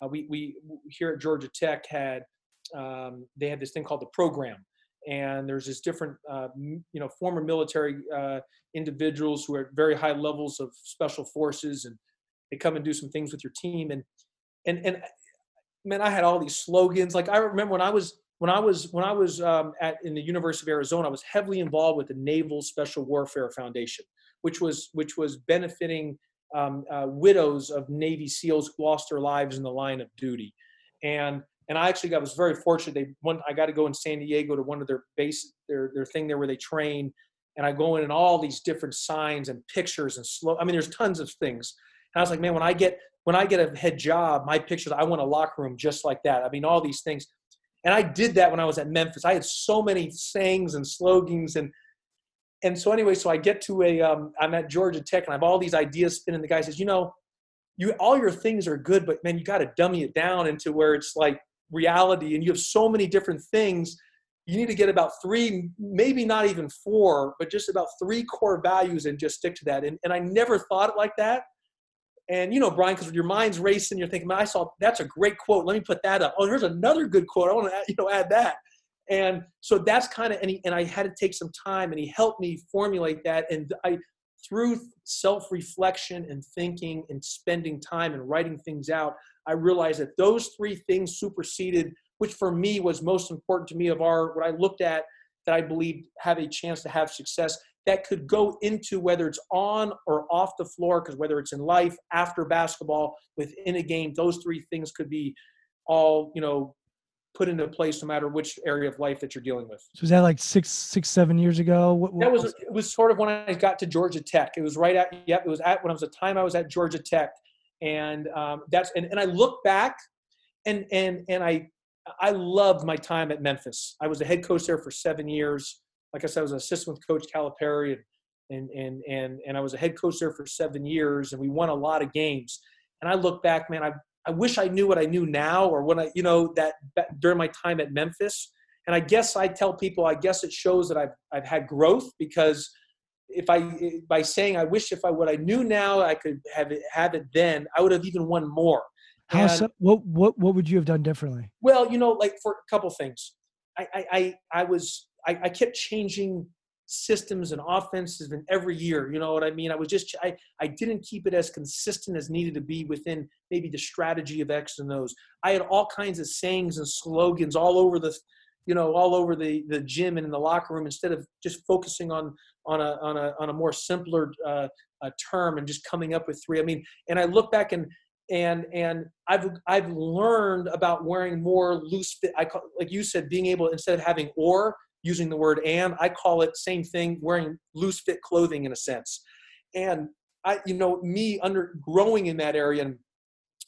uh, we we here at Georgia Tech had um, they had this thing called the program, and there's this different uh, you know former military uh, individuals who are at very high levels of special forces and they come and do some things with your team. And and and man, I had all these slogans. Like I remember when I was when I was when I was um, at in the University of Arizona, I was heavily involved with the Naval Special Warfare Foundation, which was which was benefiting um, uh, widows of Navy SEALs who lost their lives in the line of duty, and and I actually got was very fortunate. They one I got to go in San Diego to one of their base their their thing there where they train, and I go in and all these different signs and pictures and slow. I mean, there's tons of things. And I was like, man, when I get when I get a head job, my pictures, I want a locker room just like that. I mean, all these things. And I did that when I was at Memphis. I had so many sayings and slogans and and so anyway, so I get to a um, I'm at Georgia Tech and I have all these ideas spinning. The guy says, you know, you all your things are good, but man, you got to dummy it down into where it's like reality. And you have so many different things. You need to get about three, maybe not even four, but just about three core values and just stick to that. And and I never thought it like that. And you know, Brian, because your mind's racing, you're thinking, I saw that's a great quote. Let me put that up. Oh, here's another good quote. I want to you know add that. And so that's kind of and, he, and I had to take some time, and he helped me formulate that. And I through self-reflection and thinking and spending time and writing things out, I realized that those three things superseded which for me was most important to me of our what I looked at that I believed have a chance to have success that could go into whether it's on or off the floor, because whether it's in life, after basketball, within a game, those three things could be all, you know, put into place no matter which area of life that you're dealing with. So was that like six, six, seven years ago? What, what that was, it was sort of when I got to Georgia Tech. It was right at, yep, it was at when I was the time I was at Georgia Tech. And um, that's, and, and I look back and, and, and I, I loved my time at Memphis. I was the head coach there for seven years. Like I said, I was an assistant with Coach Calipari, and and and and I was a head coach there for seven years, and we won a lot of games. And I look back, man, I I wish I knew what I knew now, or when I, you know, that, that during my time at Memphis. And I guess I tell people, I guess it shows that I've I've had growth because if I by saying I wish if I what I knew now I could have it have it then, I would have even won more. How so, what what what would you have done differently? Well, you know, like for a couple things, I I I, I was I, I kept changing systems and offenses and every year you know what i mean? I was just i i didn't keep it as consistent as needed to be within maybe the strategy of X's and O's i had all kinds of sayings and slogans all over the you know all over the the gym and in the locker room instead of just focusing on on a on a on a more simpler uh, a term and just coming up with three. I mean and i look back and and and I've I've learned about wearing more loose fit. I call, like you said, being able instead of having or using the word and, I call it same thing, wearing loose fit clothing in a sense. And I, you know, me under growing in that area and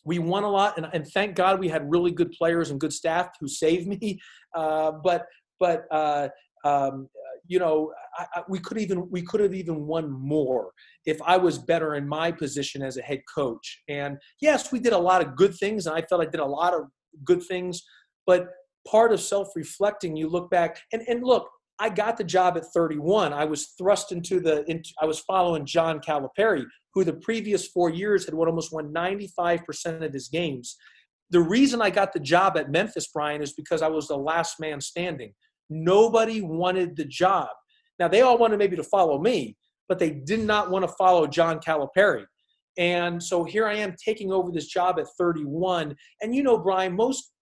we won a lot and, and thank God we had really good players and good staff who saved me. Uh, but, but, uh, um, you know, I, I, we could even we could have even won more if I was better in my position as a head coach. And yes, we did a lot of good things, and I felt I did a lot of good things. But part of self-reflecting, you look back and and look. I got the job at 31. I was thrust into the. I was following John Calipari, who the previous four years had won almost won 95% of his games. The reason I got the job at Memphis, Brian, is because I was the last man standing. Nobody wanted the job. Now they all wanted maybe to follow me, but they did not want to follow John Calipari. And so here I am taking over this job at 31. And you know, Brian, most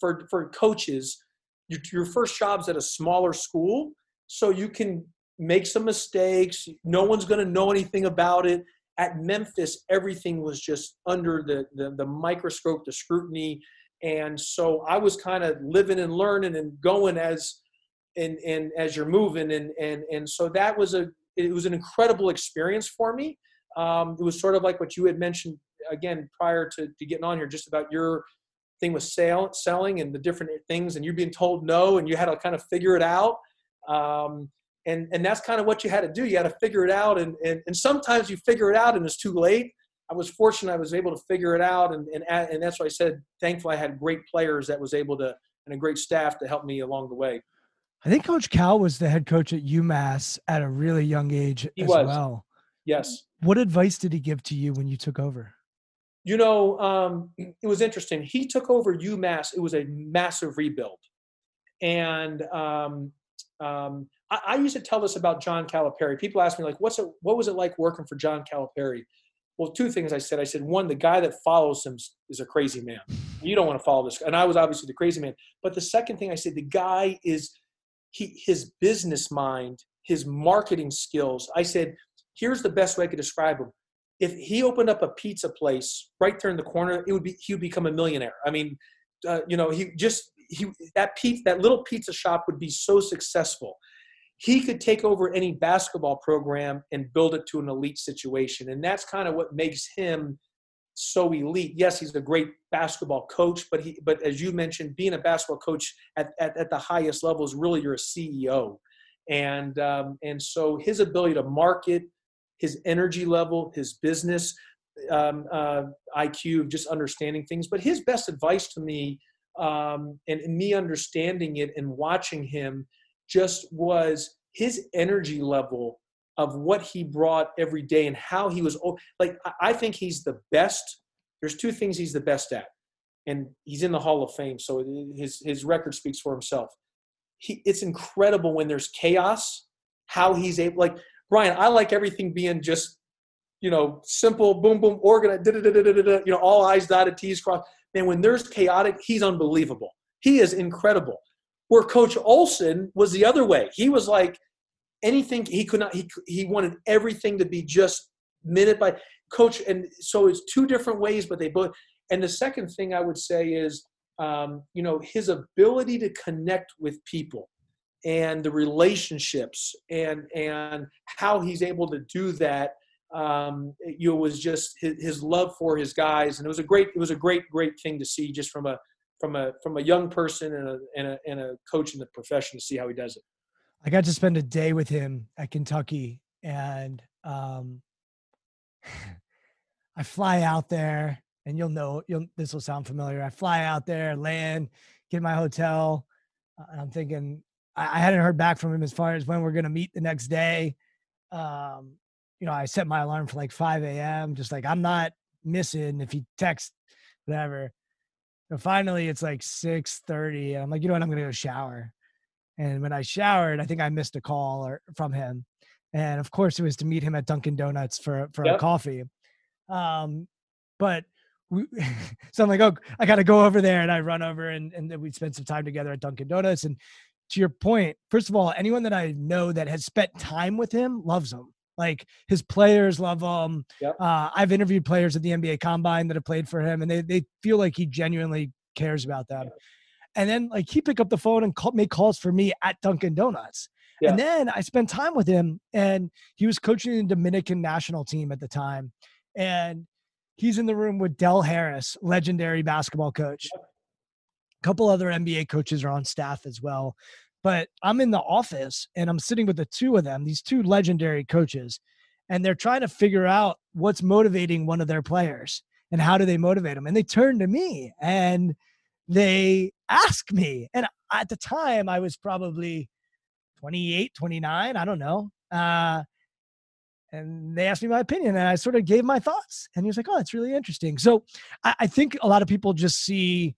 for for coaches, your, your first job's at a smaller school, so you can make some mistakes. No one's going to know anything about it. At Memphis, everything was just under the, the, the microscope, the scrutiny. And so I was kind of living and learning and going as and and as you're moving and and and so that was a it was an incredible experience for me um, it was sort of like what you had mentioned again prior to, to getting on here just about your thing with sale selling and the different things and you're being told no and you had to kind of figure it out um, and and that's kind of what you had to do you had to figure it out and, and and sometimes you figure it out and it's too late i was fortunate i was able to figure it out and and, and that's why i said thankfully i had great players that was able to and a great staff to help me along the way I think Coach Cal was the head coach at UMass at a really young age he as was. well. Yes. What advice did he give to you when you took over? You know, um, it was interesting. He took over UMass. It was a massive rebuild, and um, um, I, I, used to tell this about John Calipari. People ask me like, "What's it? What was it like working for John Calipari?" Well, two things I said. I said, one, the guy that follows him is a crazy man. You don't want to follow this, and I was obviously the crazy man. But the second thing I said, the guy is he, his business mind, his marketing skills. I said, here's the best way I could describe him. If he opened up a pizza place right there in the corner, it would be he would become a millionaire. I mean, uh, you know, he just he that pizza that little pizza shop would be so successful. He could take over any basketball program and build it to an elite situation, and that's kind of what makes him so elite. Yes, he's a great basketball coach, but he but as you mentioned, being a basketball coach at, at, at the highest level is really you're a CEO. And um, and so his ability to market, his energy level, his business um, uh, IQ, just understanding things. But his best advice to me, um, and, and me understanding it and watching him, just was his energy level of what he brought every day and how he was like i think he's the best there's two things he's the best at and he's in the hall of fame so his his record speaks for himself he, it's incredible when there's chaos how he's able like brian i like everything being just you know simple boom boom organized you know all i's dotted t's crossed man when there's chaotic he's unbelievable He is incredible. Where Coach Olson was the other way. He was like anything he could not. He he wanted everything to be just minute by coach. And so it's two different ways, but they both. And the second thing I would say is, um, you know, his ability to connect with people and the relationships and and how he's able to do that um, you know, was just his, his, love for his guys, and it was a great, it was a great, great thing to see just from a from a from a young person and a and a, and a coach in the profession to see how he does it. I got to spend a day with him at Kentucky, and um, I fly out there, and you'll know you'll this will sound familiar. I fly out there, land, get my hotel, uh, and I'm thinking I, I hadn't heard back from him as far as when we're going to meet the next day. Um, you know, I set my alarm for like 5 a.m. Just like I'm not missing if he texts, whatever. And finally, it's like 6:30, and I'm like, you know what? I'm gonna go shower. And when I showered, I think I missed a call or from him, and of course, it was to meet him at Dunkin' Donuts for for yep. a coffee. Um, but we, so I'm like, oh, I got to go over there, and I run over, and and we spend some time together at Dunkin' Donuts. And to your point, first of all, anyone that I know that has spent time with him loves him. Like his players love him. Yep. Uh, I've interviewed players at the NBA Combine that have played for him, and they they feel like he genuinely cares about them. Yep. And then like he pick up the phone and call, make calls for me at Dunkin' Donuts. Yeah. And then I spent time with him, and he was coaching the Dominican national team at the time, and he's in the room with Del Harris, legendary basketball coach. Yep. A couple other NBA coaches are on staff as well. But I'm in the office and I'm sitting with the two of them, these two legendary coaches, and they're trying to figure out what's motivating one of their players and how do they motivate them. And they turn to me and they ask me. And at the time, I was probably 28, 29, I don't know. Uh, and they asked me my opinion and i sort of gave my thoughts and he was like oh that's really interesting so I, I, think a lot of people just see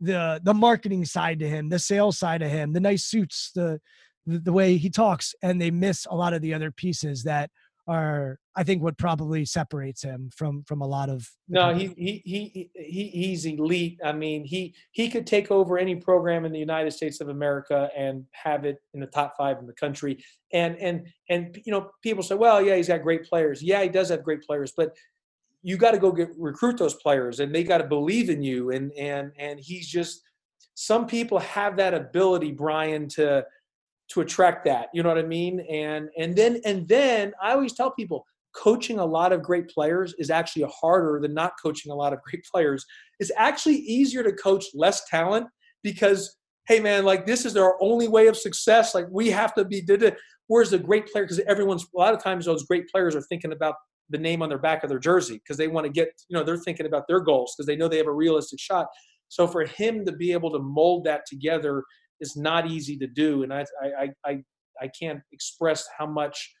the the marketing side to him, the sales side of him, the nice suits, the, the way he talks, and they miss a lot of the other pieces that are I think what probably separates him from from a lot of No, he, he he he he's elite. I mean, he he could take over any program in the United States of America and have it in the top 5 in the country. And and and you know, people say, "Well, yeah, he's got great players." Yeah, he does have great players, but you got to go get recruit those players and they got to believe in you and and and he's just some people have that ability brian to to attract that you know what i mean? And and then and then i always tell people coaching a lot of great players is actually harder than not coaching a lot of great players. It's actually easier to coach less talent because hey man like this is our only way of success like we have to be did it whereas a great player because everyone's a lot of times those great players are thinking about the name on their back of their jersey because they want to get, you know, they're thinking about their goals because they know they have a realistic shot. So for him to be able to mold that together is not easy to do, and I I I I can't express how much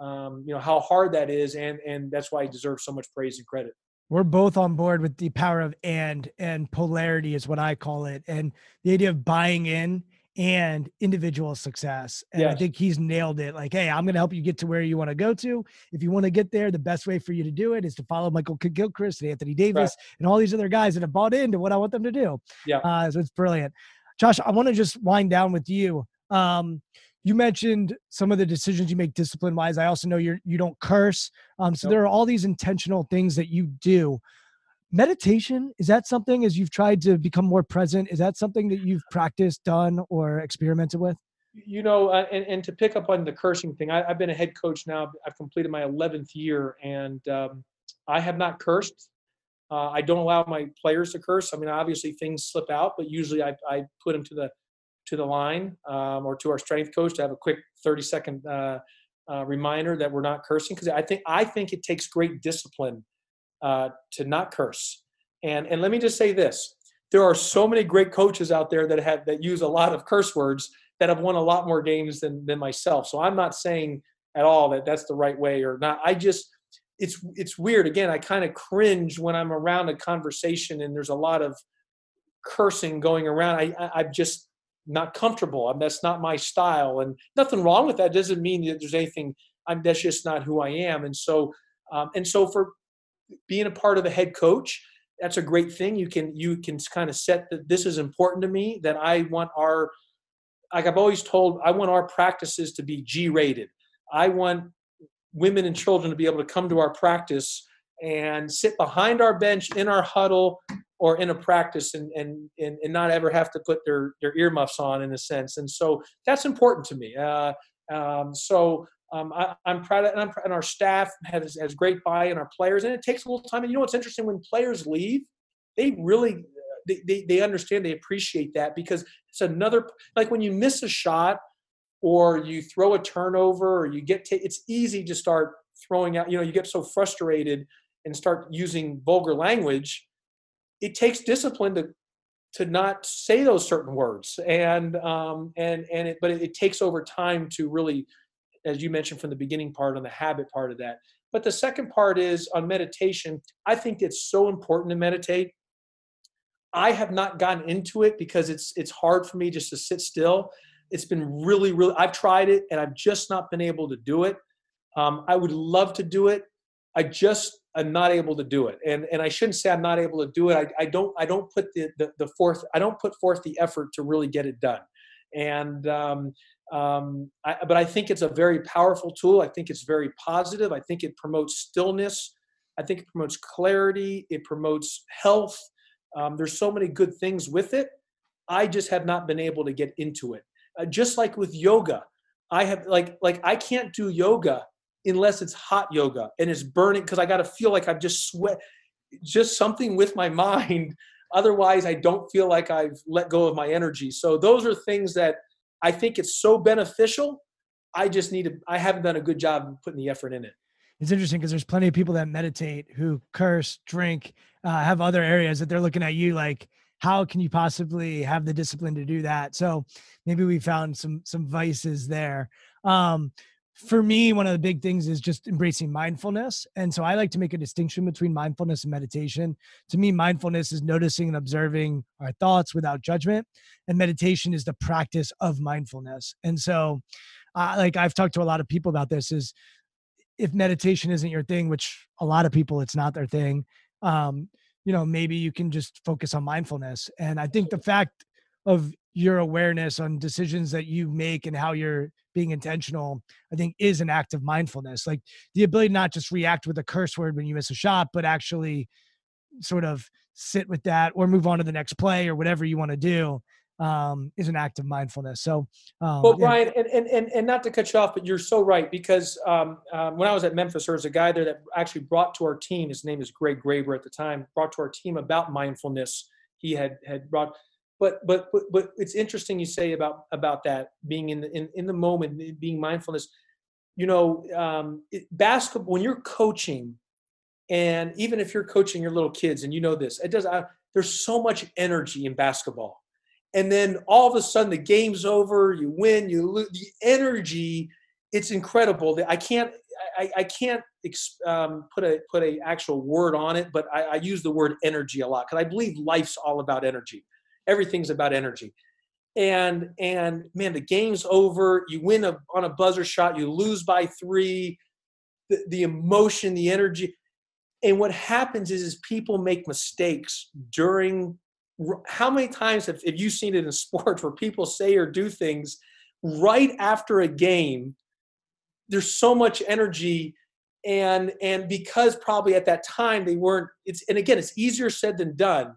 um, you know how hard that is, and and that's why he deserves so much praise and credit. We're both on board with the power of and and polarity is what I call it, and the idea of buying in and individual success. And yes. I think he's nailed it. Like, hey, I'm going to help you get to where you want to go to. If you want to get there, the best way for you to do it is to follow Michael Gilchrist and Anthony Davis right. and all these other guys that have bought into what I want them to do. Yeah. Uh, so it's brilliant. Josh, I want to just wind down with you. Um, you mentioned some of the decisions you make discipline wise. I also know you're you don't curse. Um, so nope. there are all these intentional things that you do meditation is that something as you've tried to become more present is that something that you've practiced done or experimented with? You know uh, and, and to pick up on the cursing thing I, have been a head coach now i've completed my 11th year and um, i have not cursed. Uh, i don't allow my players to curse. I mean obviously things slip out but usually i, I put them to the to the line um, or to our strength coach to have a quick 30 second uh, uh reminder that we're not cursing because i think i think it takes great discipline uh, to not curse. And and let me just say this: there are so many great coaches out there that have that use a lot of curse words that have won a lot more games than than myself. So I'm not saying at all that that's the right way or not. I just it's it's weird. Again, I kind of cringe when I'm around a conversation and there's a lot of cursing going around. I, I I'm just not comfortable. I'm, that's not my style, and nothing wrong with that. Doesn't mean that there's anything. I'm that's just not who I am. And so um, and so for being a part of the head coach, that's a great thing. You can you can kind of set that this is important to me. That I want our like I've always told, I want our practices to be G rated. I want women and children to be able to come to our practice and sit behind our bench in our huddle or in a practice and, and, and, and not ever have to put their, their earmuffs on in a sense. And so that's important to me. Uh, um, so um, I, am proud of, and, I'm, and our staff has, has great buy-in, our players, and it takes a little time. And you know what's interesting? When players leave, they really they, they, they understand, they appreciate that because it's another like when you miss a shot or you throw a turnover or you get t- it's easy to start throwing out. You know, you get so frustrated and start using vulgar language. It takes discipline to to not say those certain words and um, and and it, but it, it, takes over time to really as you mentioned from the beginning part on the habit part of that. But the second part is on meditation. I think it's so important to meditate. I have not gotten into it because it's it's hard for me just to sit still. It's been really really i've tried it and i've just not been able to do it. Um, i would love to do it. I just am not able to do it. And and i shouldn't say i'm not able to do it. I, I don't i don't put the, the the forth i don't put forth the effort to really get it done. And um, um, I, but I think it's a very powerful tool. I think it's very positive. I think it promotes stillness. I think it promotes clarity. It promotes health. Um, there's so many good things with it. I just have not been able to get into it. Uh, just like with yoga, I have like like I can't do yoga unless it's hot yoga and it's burning because I got to feel like I've just sweat, just something with my mind. Otherwise, I don't feel like I've let go of my energy. So those are things that I think it's so beneficial. I just need to, I haven't done a good job putting the effort in it. It's interesting because there's plenty of people that meditate who curse, drink, uh, have other areas that they're looking at you like, how can you possibly have the discipline to do that? So maybe we found some some vices there. Um, for me, one of the big things is just embracing mindfulness. And so I like to make a distinction between mindfulness and meditation. To me, mindfulness is noticing and observing our thoughts without judgment, and meditation is the practice of mindfulness. And so, uh, like I've talked to a lot of people about this, is if meditation isn't your thing, which a lot of people it's not their thing, um, you know, maybe you can just focus on mindfulness. And I think the fact of your awareness on decisions that you make and how you're being intentional, I think is an act of mindfulness. Like the ability to not just react with a curse word when you miss a shot, but actually sort of sit with that or move on to the next play or whatever you want to do um, is an act of mindfulness. So, um, well, Brian, and, and, and, and not to cut you off, but you're so right because um, um, when I was at Memphis, there was a guy there that actually brought to our team. His name is Greg Graber at the time. Brought to our team about mindfulness. He had had brought but but but, it's interesting you say about about that being in the in, in the moment being mindfulness. You know um, it, basketball when you're coaching and even if you're coaching your little kids and you know this it does I, there's so much energy in basketball. And then all of a sudden the game's over you win you lose the energy it's incredible. That i can't i, I can't um, put a put a actual word on it but I, I use the word energy a lot because i believe life's all about energy everything's about energy. And and man the game's over. You win a, on a buzzer shot you lose by three. The, the emotion the energy. And what happens is, is people make mistakes during how many times have, have you seen it in sports where people say or do things right after a game? There's so much energy and and because probably at that time they weren't it's and again it's easier said than done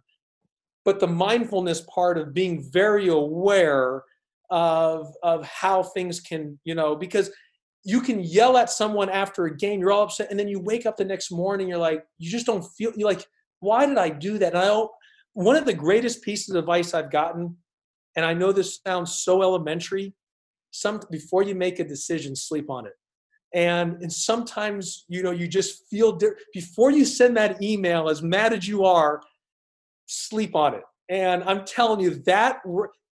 but the mindfulness part of being very aware of of how things can you know because you can yell at someone after a game you're all upset and then you wake up the next morning you're like you just don't feel you're like why did i do that? And i don't one of the greatest pieces of advice i've gotten and i know this sounds so elementary some before you make a decision sleep on it. And and sometimes you know you just feel di- before you send that email as mad as you are sleep on it. And I'm telling you that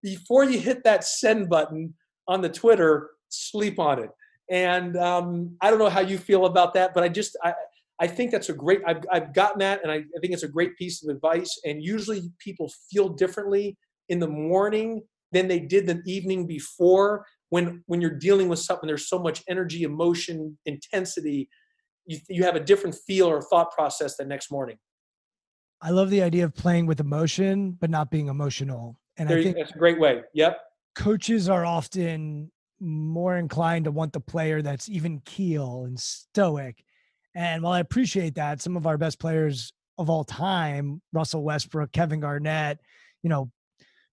before you hit that send button on the Twitter, sleep on it. And um, I don't know how you feel about that, but I just I, I think that's a great. I've I've gotten that, and I, I think it's a great piece of advice. And usually people feel differently in the morning than they did the evening before. When when you're dealing with something, there's so much energy, emotion, intensity. You, you have a different feel or thought process the next morning. I love the idea of playing with emotion, but not being emotional. And There I think that's a great way. Yep. coaches are often more inclined to want the player that's even keel and stoic. And while I appreciate that, some of our best players of all time, Russell Westbrook, Kevin Garnett, you know,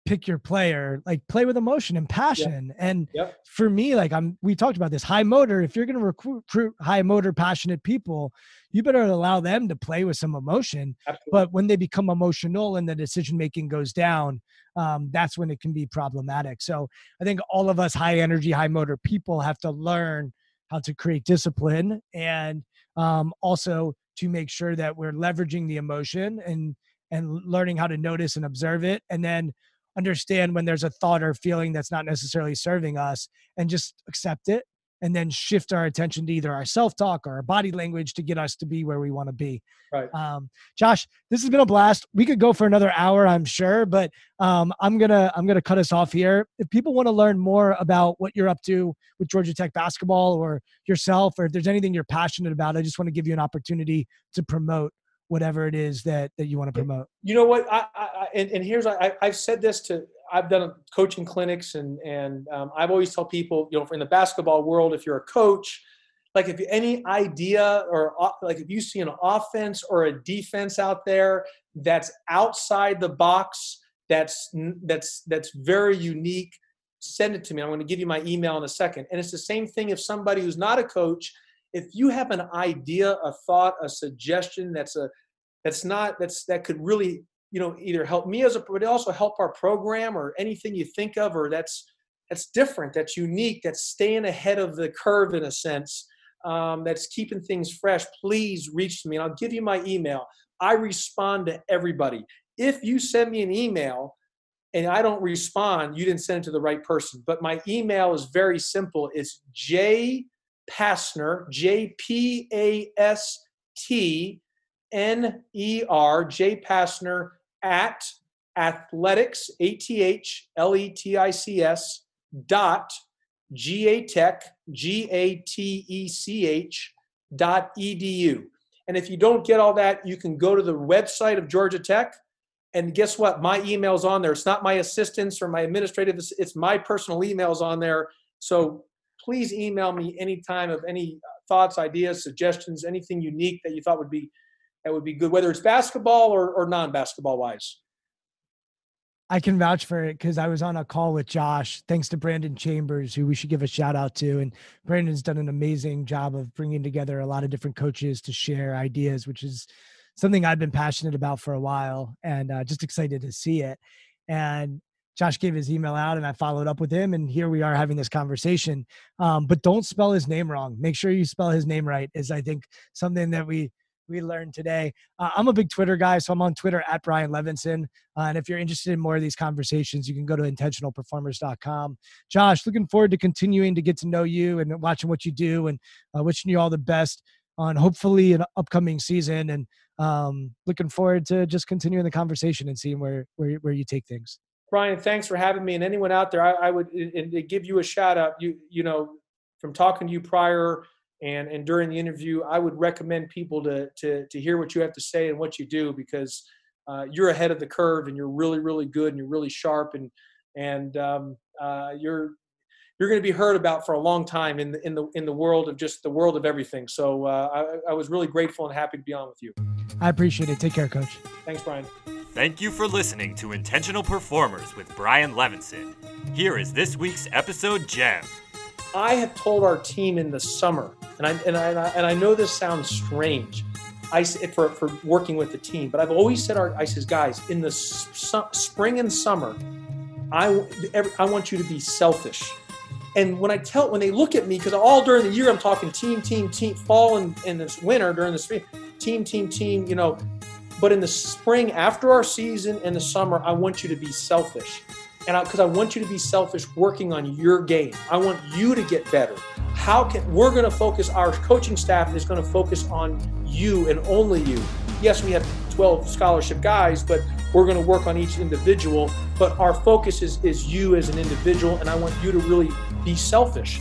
pick your player, like play with emotion and passion. And Yep. for me, like I'm, we talked about this high motor. If you're going to recruit, recruit high motor, passionate people, you better allow them to play with some emotion. Absolutely. But when they become emotional and the decision making goes down, um, that's when it can be problematic. So I think all of us high energy, high motor people have to learn how to create discipline and um, also to make sure that we're leveraging the emotion and and learning how to notice and observe it, and then understand when there's a thought or feeling that's not necessarily serving us, and just accept it, and then shift our attention to either our self talk or our body language to get us to be where we want to be. Right. Um, Josh, this has been a blast. We could go for another hour, I'm sure, but um, I'm gonna I'm gonna cut us off here. If people want to learn more about what you're up to with Georgia Tech basketball or yourself, or if there's anything you're passionate about, I just want to give you an opportunity to promote whatever it is that that you want to promote. you know what? I, I, and, and here's I, I've said this to I've done coaching clinics and and um, I've always tell people you know in the basketball world if you're a coach like if you, any idea or like if you see an offense or a defense out there that's outside the box that's that's that's very unique send it to me. I'm going to give you my email in a second. And it's the same thing if somebody who's not a coach if you have an idea a thought a suggestion that's a that's not that's that could really you know either help me as a but also help our program or anything you think of or that's that's different that's unique that's staying ahead of the curve in a sense um, that's keeping things fresh please reach to me and i'll give you my email. I respond to everybody. If you send me an email and i don't respond you didn't send it to the right person but my email is very simple. It's j Pastner j p a s t N E R J Pastner at athletics, A T H L E T I C S dot G A Tech, G A T E C H dot edu. And if you don't get all that, you can go to the website of Georgia Tech. And guess what? My email's on there. It's not my assistants or my administrative, it's my personal emails on there. So please email me anytime of any thoughts, ideas, suggestions, anything unique that you thought would be that would be good, whether it's basketball or, or non-basketball wise. I can vouch for it because I was on a call with Josh, thanks to Brandon Chambers, who we should give a shout out to. And Brandon's done an amazing job of bringing together a lot of different coaches to share ideas, which is something I've been passionate about for a while and uh, just excited to see it. And Josh gave his email out and I followed up with him. And here we are having this conversation. Um, but don't spell his name wrong. Make sure you spell his name right, is I think something that we we learned today. Uh, I'm a big Twitter guy, so I'm on Twitter at Brian Levinson. Uh, and if you're interested in more of these conversations, you can go to intentionalperformers.com. Josh, looking forward to continuing to get to know you and watching what you do and uh, wishing you all the best on hopefully an upcoming season. And um, looking forward to just continuing the conversation and seeing where, where, where you take things. Brian, thanks for having me. And anyone out there, I, I would and to give you a shout out. You you know, from talking to you prior and and during the interview, I would recommend people to to to hear what you have to say and what you do because uh, you're ahead of the curve and you're really really good and you're really sharp and and um, uh, you're you're going to be heard about for a long time in the in the in the world of just the world of everything. So uh, I, I was really grateful and happy to be on with you. I appreciate it. Take care, coach. Thanks, Brian. Thank you for listening to Intentional Performers with Brian Levinson. Here is this week's episode gem. I have told our team in the summer, and I and I and I know this sounds strange, I, for for working with the team, but I've always said our I says guys in the su- spring and summer, I every, I want you to be selfish. And when I tell when they look at me, because all during the year I'm talking team, team, team, fall and, and this winter during the spring, team, team, team, you know. But in the spring, after our season, in the summer, I want you to be selfish. And because I, want you to be selfish working on your game. I want you to get better. How can we're going to focus our coaching staff is going to focus on you and only you. Yes we have 12 scholarship guys but we're going to work on each individual. But our focus is is you as an individual and i want you to really be selfish